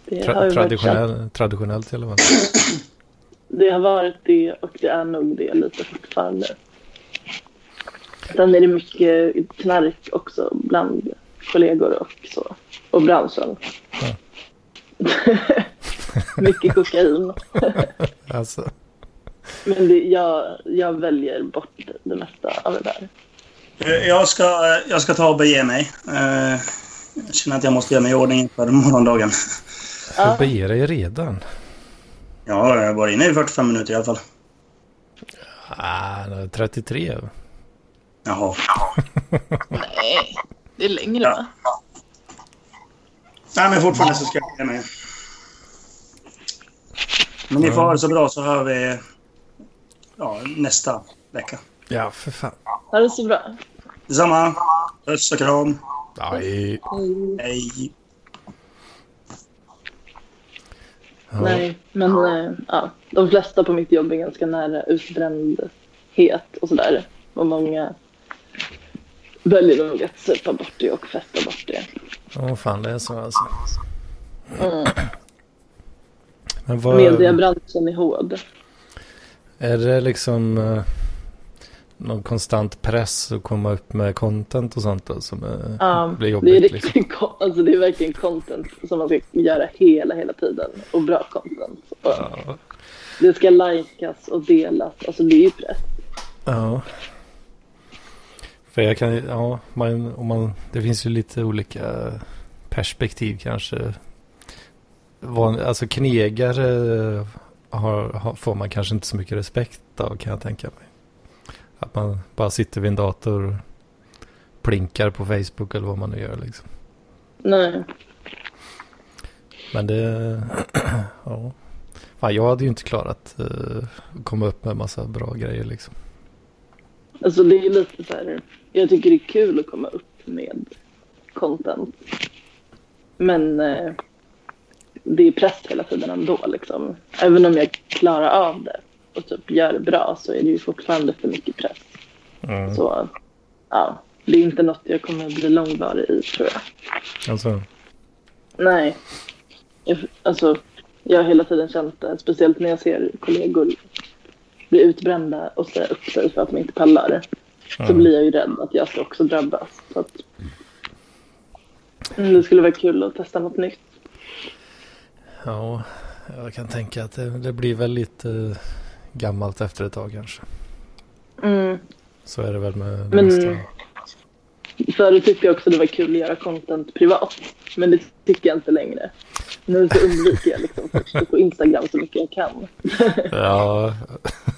det har, Tra- varit känt. traditionell, traditionellt i alla fall. det har varit det och det är nog det lite fortfarande. Sen är det mycket knark också bland kollegor och så. Och branschen. mycket kokain. Alltså, Men det, jag, jag väljer bort det mesta av det där. Jag ska, jag ska ta och bege mig. Eh, Jag känner att jag måste göra mig i ordning inför morgondagen. du Ja. beger dig redan. Ja, jag var inne i 45 minuter i alla fall. Ah, 33. Jaha. Nej, det är längre Ja. Nej, men fortfarande så ska jag mig. Men ni får ha det så bra så hör vi ja, nästa vecka. Ja, för fan. Ha det så bra. Detsamma. Puss och kram. Aj. Hej. Ja. Nej, men eh, ja, de flesta på mitt jobb är ganska nära utbrändhet och sådär. Och många väljer nog att supa bort det och festa bort det. Åh fan, det är så alltså. Mm. Men vad, Mediebranschen är hård. är det liksom... eh, någon konstant press att komma upp med content och sånt då, som är, Ja, blir jobbigt. det, är liksom. riktigt, ko- alltså det är verkligen content som man ska göra hela, hela tiden. Och bra content. Och Ja. Det ska likas och delas. Alltså det är ju press. ja. För jag kan, ja, man, om man, det finns ju lite olika perspektiv kanske. Alltså knegare har, har, får man kanske inte så mycket respekt av kan jag tänka mig. Att man bara sitter vid en dator och plinkar på Facebook eller vad man nu gör liksom. Nej. Men det, ja. Fan, jag hade ju inte klarat uh, komma upp med massa bra grejer liksom. Alltså det är lite så här. Jag tycker det är kul att komma upp med content. Men eh, det är press hela tiden ändå liksom. Även om jag klarar av det och typ gör det bra så är det ju fortfarande för mycket press. Mm. Så ja, det är inte något jag kommer bli långvarig i tror jag. Alltså, Nej. Jag, alltså, jag har hela tiden känt det, speciellt när jag ser kollegor bli utbrända och säga upp sig för att de inte pallar. Så Mm. blir jag ju rädd att jag ska också drabbas. Så att, det skulle vara kul att testa något nytt. ja, jag kan tänka att det, det blir väl lite gammalt efter ett tag kanske. Mm. Så är det väl med det Men- mesta. Förut tyckte jag också det var kul att göra content privat. Men det tycker jag inte längre. Nu så undviker jag liksom på Instagram så mycket jag kan. Ja,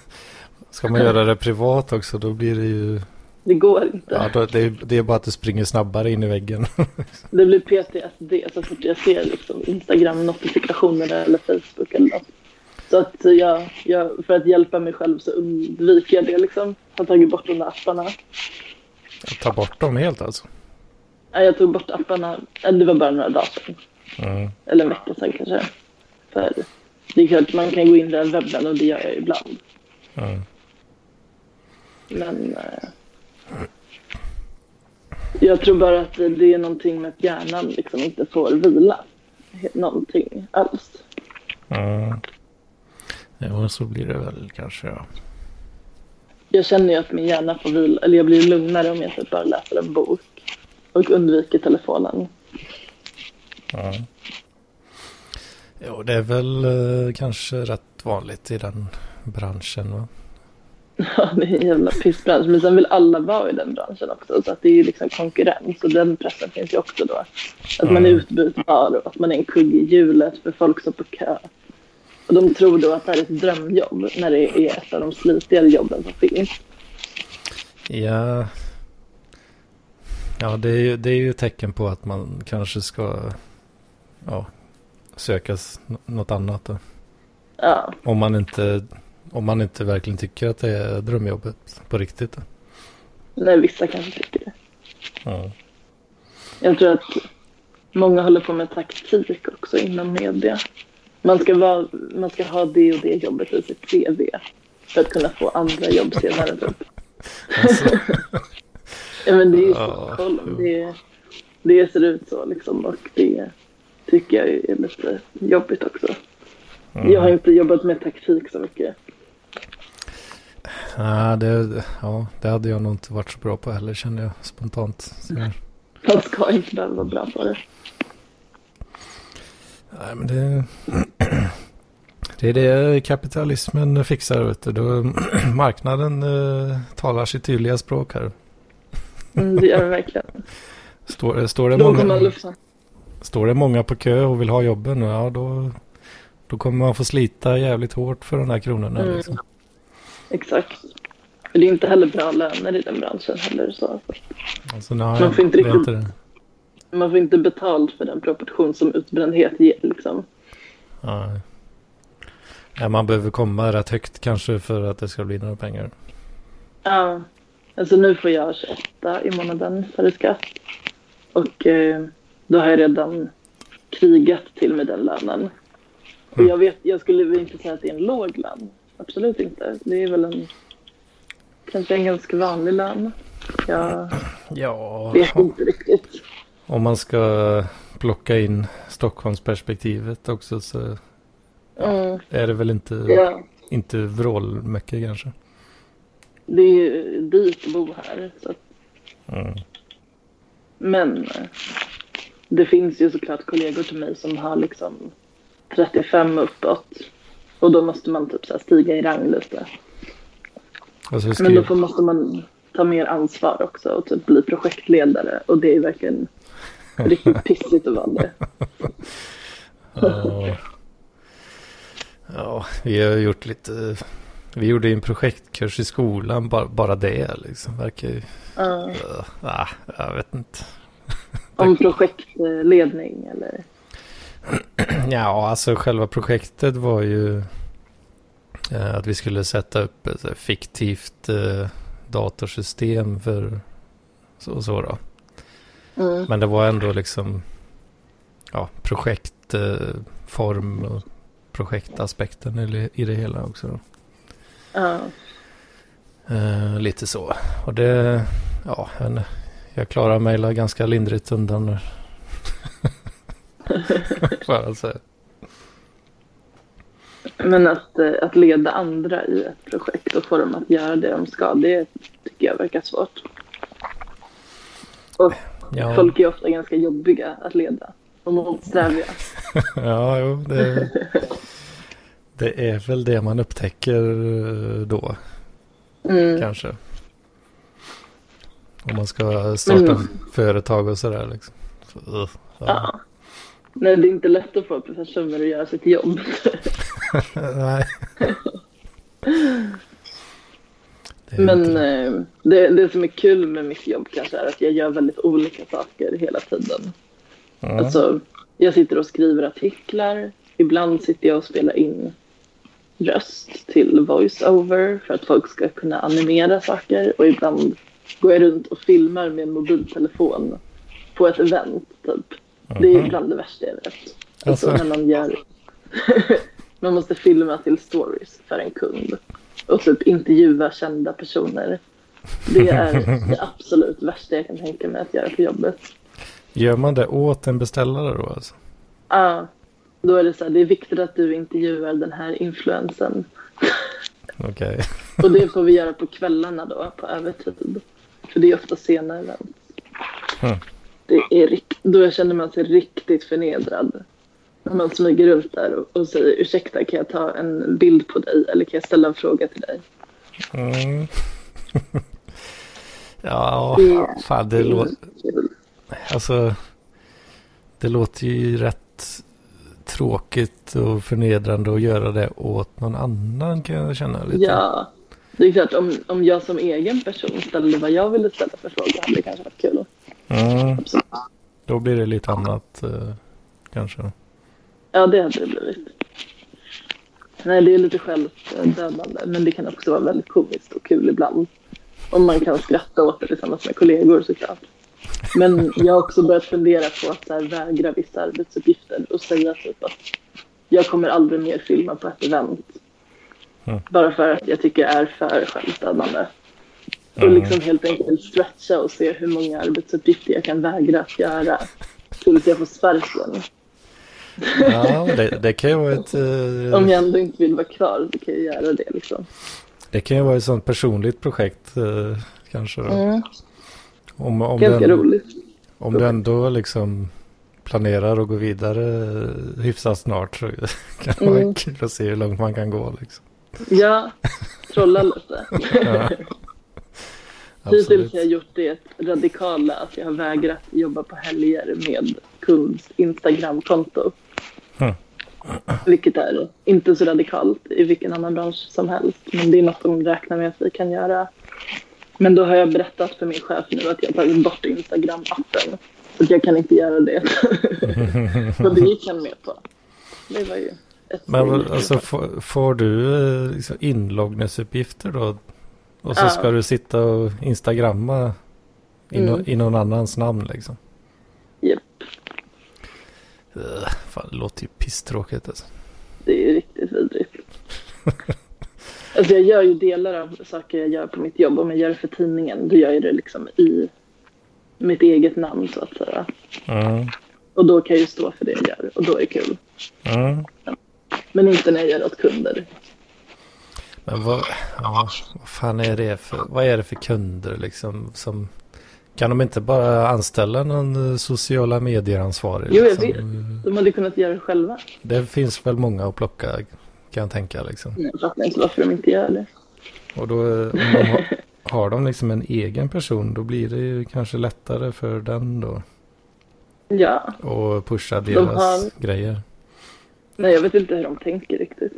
ska man göra det privat också då blir det ju, Det går inte. ja, då, det, är- det är bara att det springer snabbare in i väggen. Det blir PTSD så fort jag ser liksom Instagram-notifikationer eller Facebook eller något. Så att jag, jag, för att hjälpa mig själv så undviker jag det liksom. Har tagit bort de där apparna. Ta bort dem helt alltså. Nej, Jag tog bort apparna, det var bara några dagar sedan. Mm. Eller en vecka sedan kanske. För det är klart man kan gå in i webben och det gör jag ibland. Mm. Men eh, jag tror bara att det, är någonting med att hjärnan liksom inte får vila. Någonting alls. Mm. Ja, så blir det väl kanske. Ja. Jag känner ju att min hjärna får vila, eller jag blir lugnare om jag typ bara läser en bok och undviker telefonen. Ja. Jo, det är väl eh, kanske rätt vanligt i den branschen. Va? Ja, det är en jävla pissbransch. Men sen vill alla vara i den branschen också. Så att det är ju liksom konkurrens och den pressen finns ju också då. Att man är utbytbar och att man är en kugg i hjulet för folk som på kö. Och de tror då att det här är ett drömjobb när det är ett av de slitigare jobben som finns. Ja, ja det, är ju, det är ju tecken på att man kanske ska ja, söka något annat. Då. Ja, Om, man inte, om man inte verkligen tycker att det är drömjobbet på riktigt. När vissa kanske tycker det. Ja. Jag tror att många håller på med taktik också inom media. Man ska, vara, man ska ha det och det jobbet i sitt CV för att kunna få andra jobb senare. Typ. Alltså, Ja, men det är ju Ja, Stockholm. jo. Det, det ser ut så liksom och det tycker jag är lite jobbigt också. mm. Jag har inte jobbat med taktik så mycket. Ja, det, ja, det hade jag nog inte varit så bra på heller känner jag spontant. Så, Man ska inte behöva vara bra på det. nej, men det, det är det kapitalismen fixar. Vet du. Då, marknaden eh, talar sitt tydliga språk här. Mm, det gör det verkligen. Står, står, det många, står det många på kö och vill ha jobben, ja då, då kommer man få slita jävligt hårt för de här kronorna. Mm. Liksom. Exakt. Men det är inte heller bra löner i den branschen heller. Så. Alltså, nej, Man får inte riktigt- det. Man får inte betalt för den proportion som utbrändhet ger. Liksom. Nej. Ja, man behöver komma rätt högt kanske för att det ska bli några pengar. Ja, alltså nu får jag 28 i månaden före skatt. Och eh, då har jag redan krigat till med den lönen. Och Mm. jag, vet, jag skulle inte säga att det är en låg lön. Absolut inte. Det är väl en kanske en ganska vanlig lön. Jag Ja, vet inte riktigt. om man ska plocka in Stockholmsperspektivet också så Mm, är det väl inte, ja. inte vrålmycket kanske. det är ju dyrt att bo här. Så att, Mm. men det finns ju såklart kollegor till mig som har liksom 35 uppåt. Och då måste man typ så stiga i rang lite. Alltså, Men då får, måste man ta mer ansvar också och typ bli projektledare. Och det är verkligen riktigt pissigt att vara det. Ja. ja, vi har gjort lite... Vi gjorde en projektkurs i skolan, bara, bara det liksom. Verkar ju... Ja. Ah, jag vet inte. om projektledning eller? Ja, alltså själva projektet var ju eh, att vi skulle sätta upp ett fiktivt eh, datorsystem för så, så då. Mm. Men det var ändå liksom ja, projektform och projektaspekten i, i det hela också. Ja. Eh, lite så. Och det, ja, jag, klarar mig ganska lindrigt undan. Men att, eh, att leda andra i ett projekt och få dem att göra det de ska, det tycker jag verkar svårt. Och Ja, folk är ofta ganska jobbiga att leda och motsträviga. ja jo, det, det är väl det man upptäcker eh, då Mm. kanske. Om man ska starta Mm. företag och sådär liksom. Så, uh, ja. Nej, det är inte lätt att få personer att göra sitt jobb. Nej. Men inte- eh, det, det som är kul med mitt jobb kanske är att jag gör väldigt olika saker hela tiden. Mm. Alltså, jag sitter och skriver artiklar. Ibland sitter jag och spelar in röst till voice-over för att folk ska kunna animera saker. Och ibland går jag runt och filmar med en mobiltelefon på ett event. Typ. Det är bland det värsta jag vet. Alltså, Alltså. när man gör... man måste filma till stories för en kund. Och typ intervjua kända personer. Det är det absolut värsta jag kan tänka mig att göra på jobbet. Gör man det åt en beställare då alltså? Ja, då är det så här, det är viktigt att du intervjuar den här influensen. Okej. Och det får vi göra på kvällarna då, på övertid. För det är ofta sena event. Mm. Det är då känner man sig riktigt förnedrad. När man smyger runt där och, och säger ursäkta kan jag ta en bild på dig eller kan jag ställa en fråga till dig? Mm. ja, Det- fan det låter... Alltså, det låter ju rätt tråkigt och förnedrande att göra det åt någon annan kan jag känna lite. Ja, det är klart om, om jag som egen person ställde vad jag ville ställa för frågor hade det kanske varit kul. Mm, då blir det lite annat eh, kanske. Ja, det hade det blivit. Nej, det är lite självdödande, men det kan också vara väldigt komiskt och kul ibland. Om man kan skratta åt det tillsammans med kollegor såklart. Men jag har också börjat fundera på att så här, vägra vissa arbetsuppgifter och säga typ att jag kommer aldrig mer filma på ett event. Mm. Bara för att jag tycker det är för självdödande. Och Mm. liksom helt enkelt stretcha och se hur många arbetsuppgifter jag kan vägra att göra tills jag får sparken. Ja, det, det kan ju vara ett... eh, Om jag ändå inte vill vara kvar, då kan jag göra det liksom. Det kan ju vara ett sånt personligt projekt eh, kanske då. Mm. Om, om, Ganska du, roligt. om du ändå liksom planerar att gå vidare eh, hyfsat snart så kan det vara Mm. kul att se hur långt man kan gå liksom. Ja, trolla lite. Ja, Hittills absolut. har jag gjort det radikala att jag har vägrat jobba på helger med kunds Instagramkonto. Hmm. Vilket är inte så radikalt i vilken annan bransch som helst. Men det är något de räknar med att vi kan göra. Men då har jag berättat för min chef nu att jag har tagit bort Instagram-appen. Så jag kan inte göra det. så det gick han med på. Det var ju ett Men alltså får, får du eh, liksom inloggningsuppgifter då? Och så Ja. ska du sitta och instagramma i, no, Mm. i någon annans namn liksom? Japp. Uh, fan, det låter ju pisstråkigt alltså. Det är riktigt vidrigt. Alltså jag gör ju delar av saker jag gör på mitt jobb. Om jag gör det för tidningen, då gör jag det liksom i mitt eget namn så att säga. Mm. Och då kan jag ju stå för det jag gör och då är det kul. Mm. Men inte när jag gör åt kunder. Men vad, ja, vad fan är det för, vad är det för kunder liksom som kan de inte bara anställa någon eh, sociala medier-ansvarig? Jo, jag liksom? vet. De hade kunnat göra det själva. Det finns väl många att plocka kan jag tänka liksom. Jag fattar inte varför de inte gör det. Och då eh, om de har, har de liksom en egen person då blir det ju kanske lättare för den då. Ja. Och pusha De deras har- grejer. Nej, jag vet inte hur de tänker riktigt.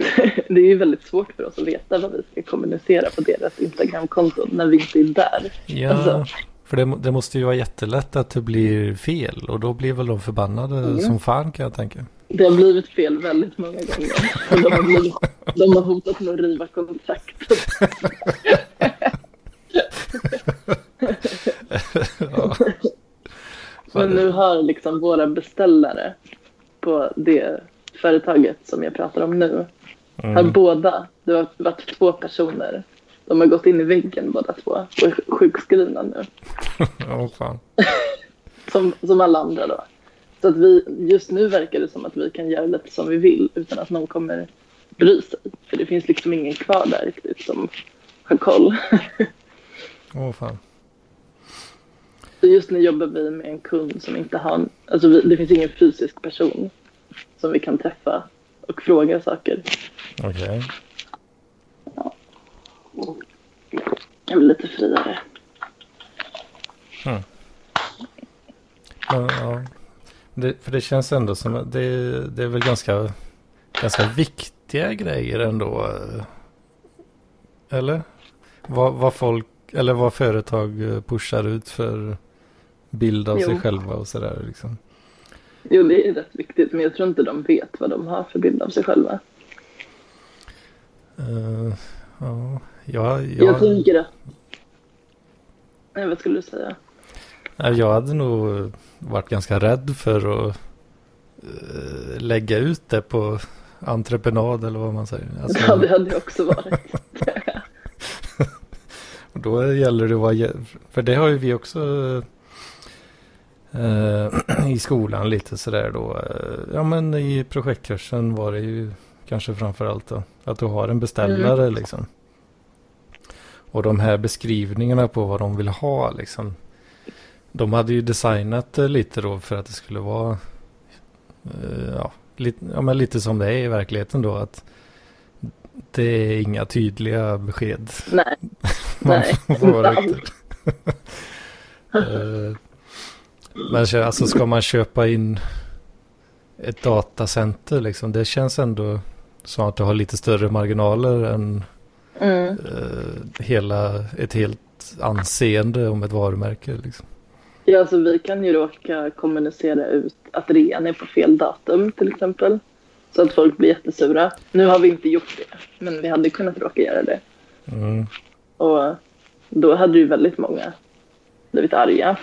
Det är ju väldigt svårt för oss att veta vad vi ska kommunicera på deras Instagramkonton när vi inte är där. Ja, Alltså. för det, det måste ju vara jättelätt att det blir fel. Och då blir väl de förbannade Mm. som fan kan jag tänka. Det har blivit fel väldigt många gånger. De, har blivit, de har hotat med att riva kontraktet. Ja. Men nu har liksom våra beställare på det företaget som jag pratar om nu, Mm. båda, det har varit två personer, de har gått in i väggen båda två och är sjukskrivna nu. Ja, fan. Som, som alla andra då. Så att vi, just nu verkar det som att vi kan göra lite som vi vill utan att någon kommer bry sig. För det finns liksom ingen kvar där riktigt som har koll. Åh fan. Så just nu jobbar vi med en kund som inte har, alltså vi, det finns ingen fysisk person som vi kan träffa och fråga saker. Okej. Jag blir lite friare. Men, ja. det, för det känns ändå som att det, det är väl ganska, ganska viktiga grejer ändå. Eller? Vad, vad folk, eller vad företag pushar ut för bild av sig Jo. själva och sådär liksom. Jo, det är rätt viktigt, men jag tror inte de vet vad de har för bild av sig själva. Eh, ja, jag, Jag jag, tänker att... Nej, vad skulle du säga? jag hade nog varit ganska rädd för att eh, lägga ut det på entreprenad eller vad man säger. Alltså, Ja, det hade jag också varit. Och då gäller det att vara, för det har ju vi också i skolan lite sådär då. Eh, ja men i projektkursen var det ju kanske framförallt då. Att du har en beställare liksom. Och de här beskrivningarna på vad de vill ha liksom. De hade ju designat det lite då för att det skulle vara eh, ja, lite, ja, men lite som det är i verkligheten då. Att det är inga tydliga besked. Nej, Man Nej, får vara. Eh, Men alltså ska man köpa in ett datacenter liksom. Det känns ändå som att du har lite större marginaler än mm. eh, hela, ett helt anseende om ett varumärke. Liksom. Ja, alltså vi kan ju råka kommunicera ut att rean är på fel datum till exempel. Så att folk blir jättesura. Nu har vi inte gjort det, men vi hade kunnat råka göra det. Mm, Och då hade ju väldigt många blivit arga.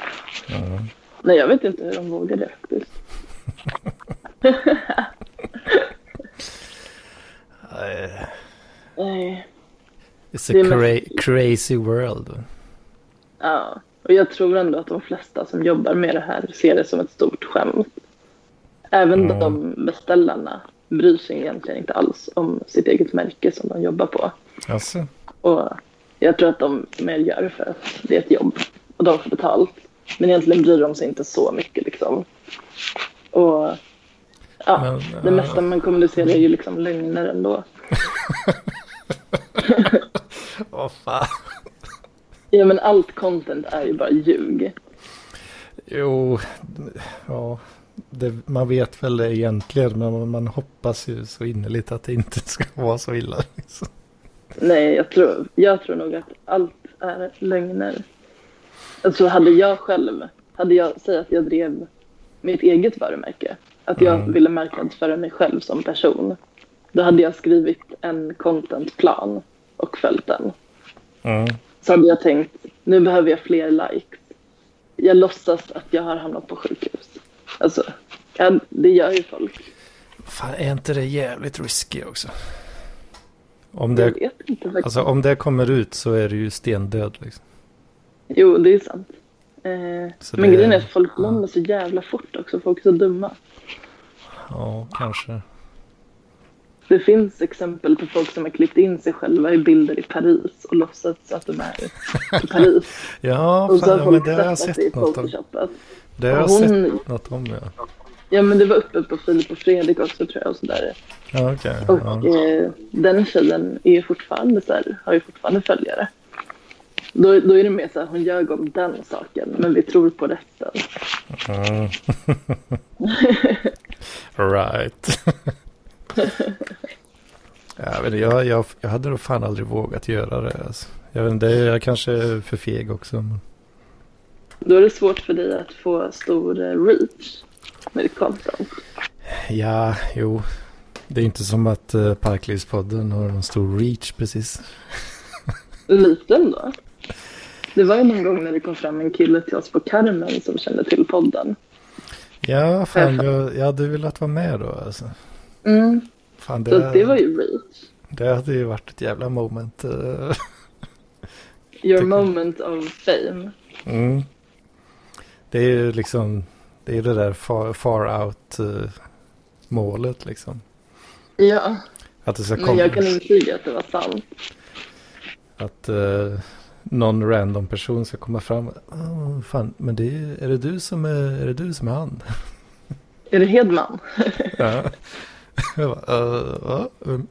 mm. Nej, jag vet inte hur de vågar det faktiskt. Nej. It's a cra- crazy world. Ja, och jag tror ändå att de flesta som jobbar med det här ser det som ett stort skämt. Även Mm. de beställarna bryr sig egentligen inte alls om sitt eget märke som de jobbar på. Alltså, Och jag tror att de mer gör det för att det är ett jobb och de får betalt. Men egentligen bryr de sig inte så mycket liksom. Och ja, Men, det ja. mesta man kommunicerar är ju liksom lögner ändå. vad fan. Ja men allt content är ju bara ljug. Jo, ja. Det, man vet väl det egentligen men man, man hoppas ju så innerligt att det inte ska vara så illa. Liksom. Nej, jag tror, jag tror nog att allt är lögner. Alltså hade jag själv, hade jag, säg att jag drev mitt eget varumärke, att jag Mm. ville marknadsföra mig själv som person, då hade jag skrivit en contentplan och följt den. Mm. Så hade jag tänkt, nu behöver jag fler likes. Jag låtsas att jag har hamnat på sjukhus. Alltså, ja, det gör ju folk. Fan, är inte det jävligt risky också? Om Jag det, vet inte faktiskt. alltså, om det kommer ut så är det ju stendöd. Liksom. Jo, det är sant. Eh, men grejen är att folk glömmer så jävla fort också. Folk är så dumma. Ja, kanske. Det finns exempel på folk som har klippt in sig själva i bilder i Paris och låtsats att de är i Paris. Ja, Och så fan, har ja, men folk det har jag sett något om. Det har jag Hon- sett något om, ja. Ja men det var uppe på Filip och Fredrik också tror jag och sådär. Ja, okej. Och ja. eh, den tjejen är fortfarande så här, har ju fortfarande följare. Då, då är det mer så här, hon ljög om den saken men vi tror på resten. Mm. right. jag, vet, inte, jag, jag, jag hade nog fan aldrig vågat göra det. Alltså. Jag vet inte, jag kanske är för feg också. Men... Då är det svårt för dig att få stor eh, reach med ditt content. Ja, jo. Det är inte som att uh, Parklivspodden har någon stor reach precis. Liten då. Det var ju någon gång när det kom fram en kille till oss på Carmen som kände till podden. Ja, fan, jag, jag hade velat vara med då. Alltså. Mm. Fan, Så det, det var ju reach. det hade ju varit ett jävla moment. eh. Your moment of fame. Mm. Det är ju liksom, det är det där far, far out eh, målet liksom. Ja, Att det ska men komma, jag kan intyga att det var sant. att uh, någon random person ska komma fram. Oh, fan, men det är, är det du som är, är det du som är han? Är det Hedman? ja. Jag bara, "Eh, ja, um,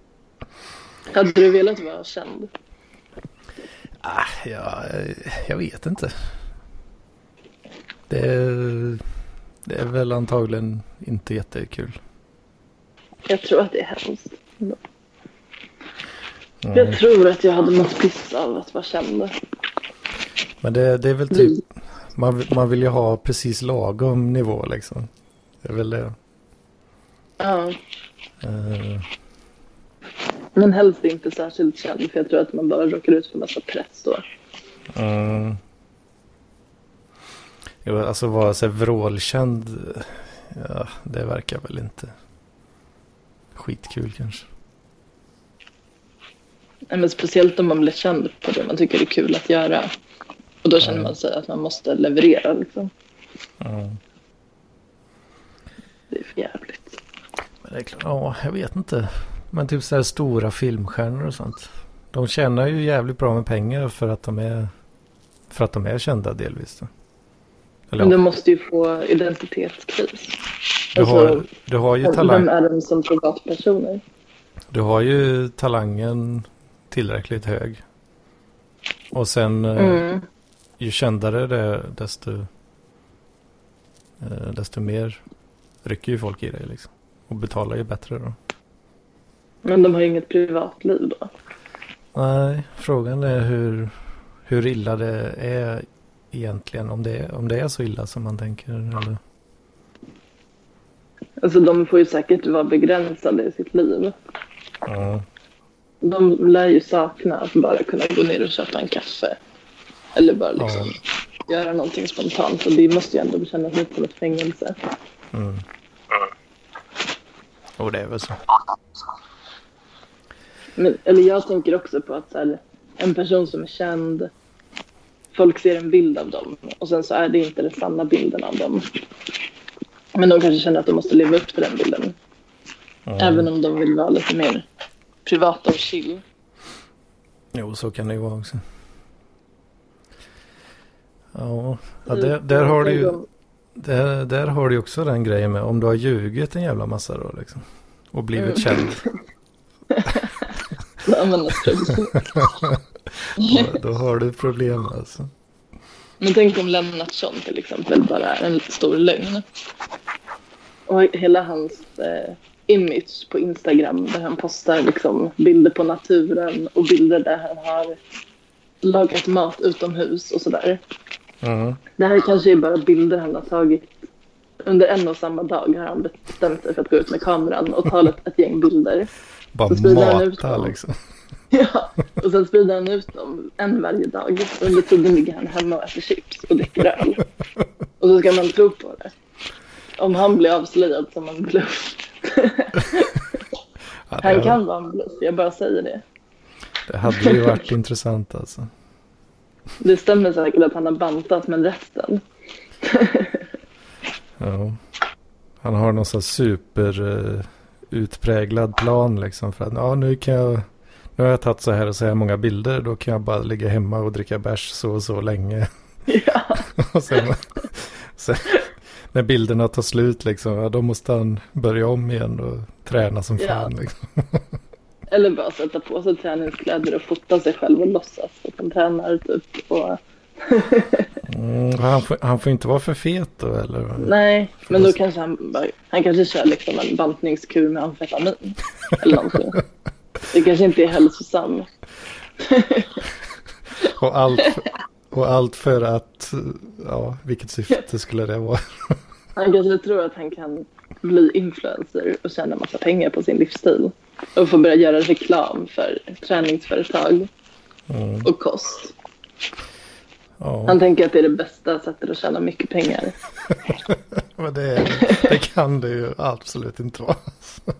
Hade du velat vara känd? ah, ja, jag vet inte. Det är, det är väl antagligen inte jättekul. Jag tror att det är hemskt. Mm. Jag tror att jag hade mått piss av att vara känd. Men det, det är väl typ, man, vill- man vill ju ha precis lagom nivå liksom. Det är väl det. Ja, Eh, men helst inte särskilt känd för jag tror att man bara råkar ut för massa press då. mm. Jo, alltså vara så vrålkänd, ja, det verkar väl inte skitkul kanske. Men speciellt om man blir känd på det man tycker är kul att göra. Och då känner man sig att man måste leverera liksom. Mm. Det är för jävligt. Men det är klart, ja, jag vet inte. Men typ så här stora filmstjärnor och sånt. De tjänar ju jävligt bra med pengar för att de är, för att de är kända delvis. Då. Eller Men de måste ju få identitetskris. du, alltså, har, du har ju talang. Vem är de som privatpersoner? Du har ju talangen tillräckligt hög. Och sen eh, Mm. ju kändare det är desto, eh, desto mer rycker ju folk i dig liksom. Och betalar ju bättre då. Men de har ju inget privatliv då. Nej, frågan är hur, hur illa det är egentligen. Om det, om det är så illa som man tänker. Eller? Alltså de får ju säkert vara begränsade i sitt liv. Ja, De lär ju sakna att bara kunna gå ner och köpa en kaffe. Eller bara liksom göra någonting spontant. Och det måste ju ändå kännas lite som ett fängelse. mm. Och det är väl så. Men, eller jag tänker också på att så här, en person som är känd, folk ser en bild av dem och sen så är det inte den sanna bilden av dem. Men de kanske känner att de måste leva upp till den bilden. Mm. Även om de vill vara lite mer privata och chill. Jo, så kan det ju vara också. Ja, ja där, där har du ju... Där, där har du ju också den grejen med om du har ljugit en jävla massa då liksom. Och blivit känd. Använda strumpor. Då, då har du problem alltså. Men tänk om Lennartsson till exempel bara är en stor lögn. Och hela hans eh, image på Instagram där han postar liksom bilder på naturen och bilder där han har lagat mat utomhus och sådär. Mm. Det här kanske är bara bilder han har tagit under en och samma dag har han bestämt sig för att gå ut med kameran och ta ett, ett gäng bilder. Bara han ut mata dem. liksom. Ja, och sen sprider han ut dem en varje dag. Under tiden ligger han hemma och äter chips och dricker öl. Och så ska man tro på det. Om han blir avslöjad som en bluff. Ja, Han kan vara en bluff, jag bara säger det. det hade ju varit intressant alltså. Det stämmer säkert att han har bantat, men resten. Ja. Han har någon sån super uh, utpräglad plan liksom. För att ja, nu kan jag, nu har jag tagit så här och så här många bilder. Då kan jag bara ligga hemma och dricka bärs så och så länge. Ja, och sen, sen när bilderna tar slut liksom, ja, då måste han börja om igen och träna som Ja. fan. Liksom. eller bara sätta på sig träningskläder och fota sig själv och låtsas att han tränar typ. Och, Mm, han, får, han får inte vara för fet då eller? nej, men då kanske han bara, han kanske kör liksom en bantningskur med amfetamin. Eller någonting. Det kanske inte är hälsosamt. Och allt, och allt för att, ja, vilket syfte skulle det vara? Han kanske tror att han kan bli influencer och tjäna massa pengar på sin livsstil. Och få börja göra reklam för träningsföretag Mm, och kost. ja, Han tänker att det är det bästa sättet att tjäna mycket pengar. men det, det kan det ju absolut inte vara.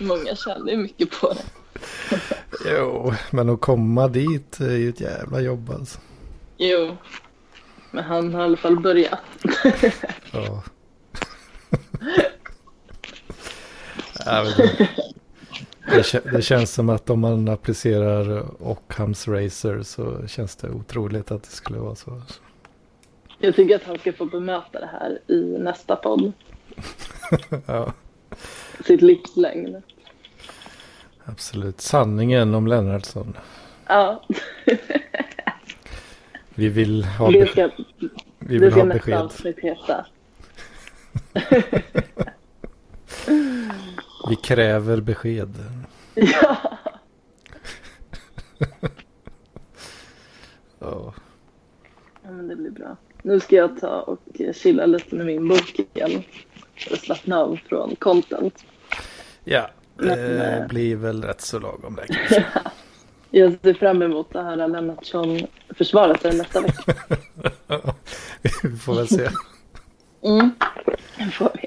Många tjänar ju mycket på det. Jo, men att komma dit är ju ett jävla jobb alltså. Jo, men han har i alla fall börjat. Ja. Det, det, kä- det känns som att om man applicerar Ockhams Racer så känns det otroligt att det skulle vara så. Jag tycker att han ska få bemöta det här i nästa podd. Ja, Sitt livslängd. Absolut. Sanningen om Lennartsson. Ja, Vi vill ha, be- ska, vi vill ha besked. Vi kräver besked. Ja. Ja. ja, men det blir bra. Nu ska jag ta och chilla lite med min bok igen. Att slappna av från content. ja, det eh, blir väl rätt så lagom det kanske. Jag ser fram emot att höra Lennartsson försvara sig nästa vecka. Vi får väl se. Mm. Det får vi.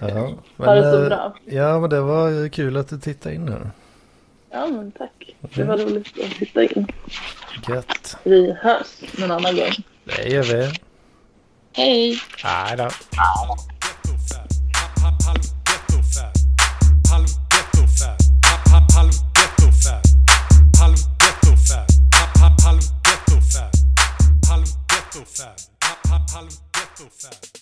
Ja, Ha det så eh, bra. Ja, men det var kul att du tittade in här. Ja, men tack. Det var roligt att titta in. Gött. Vi hörs någon annan gång. Det gör vi. Hej! Hej då. fab. Harlem ghetto fab.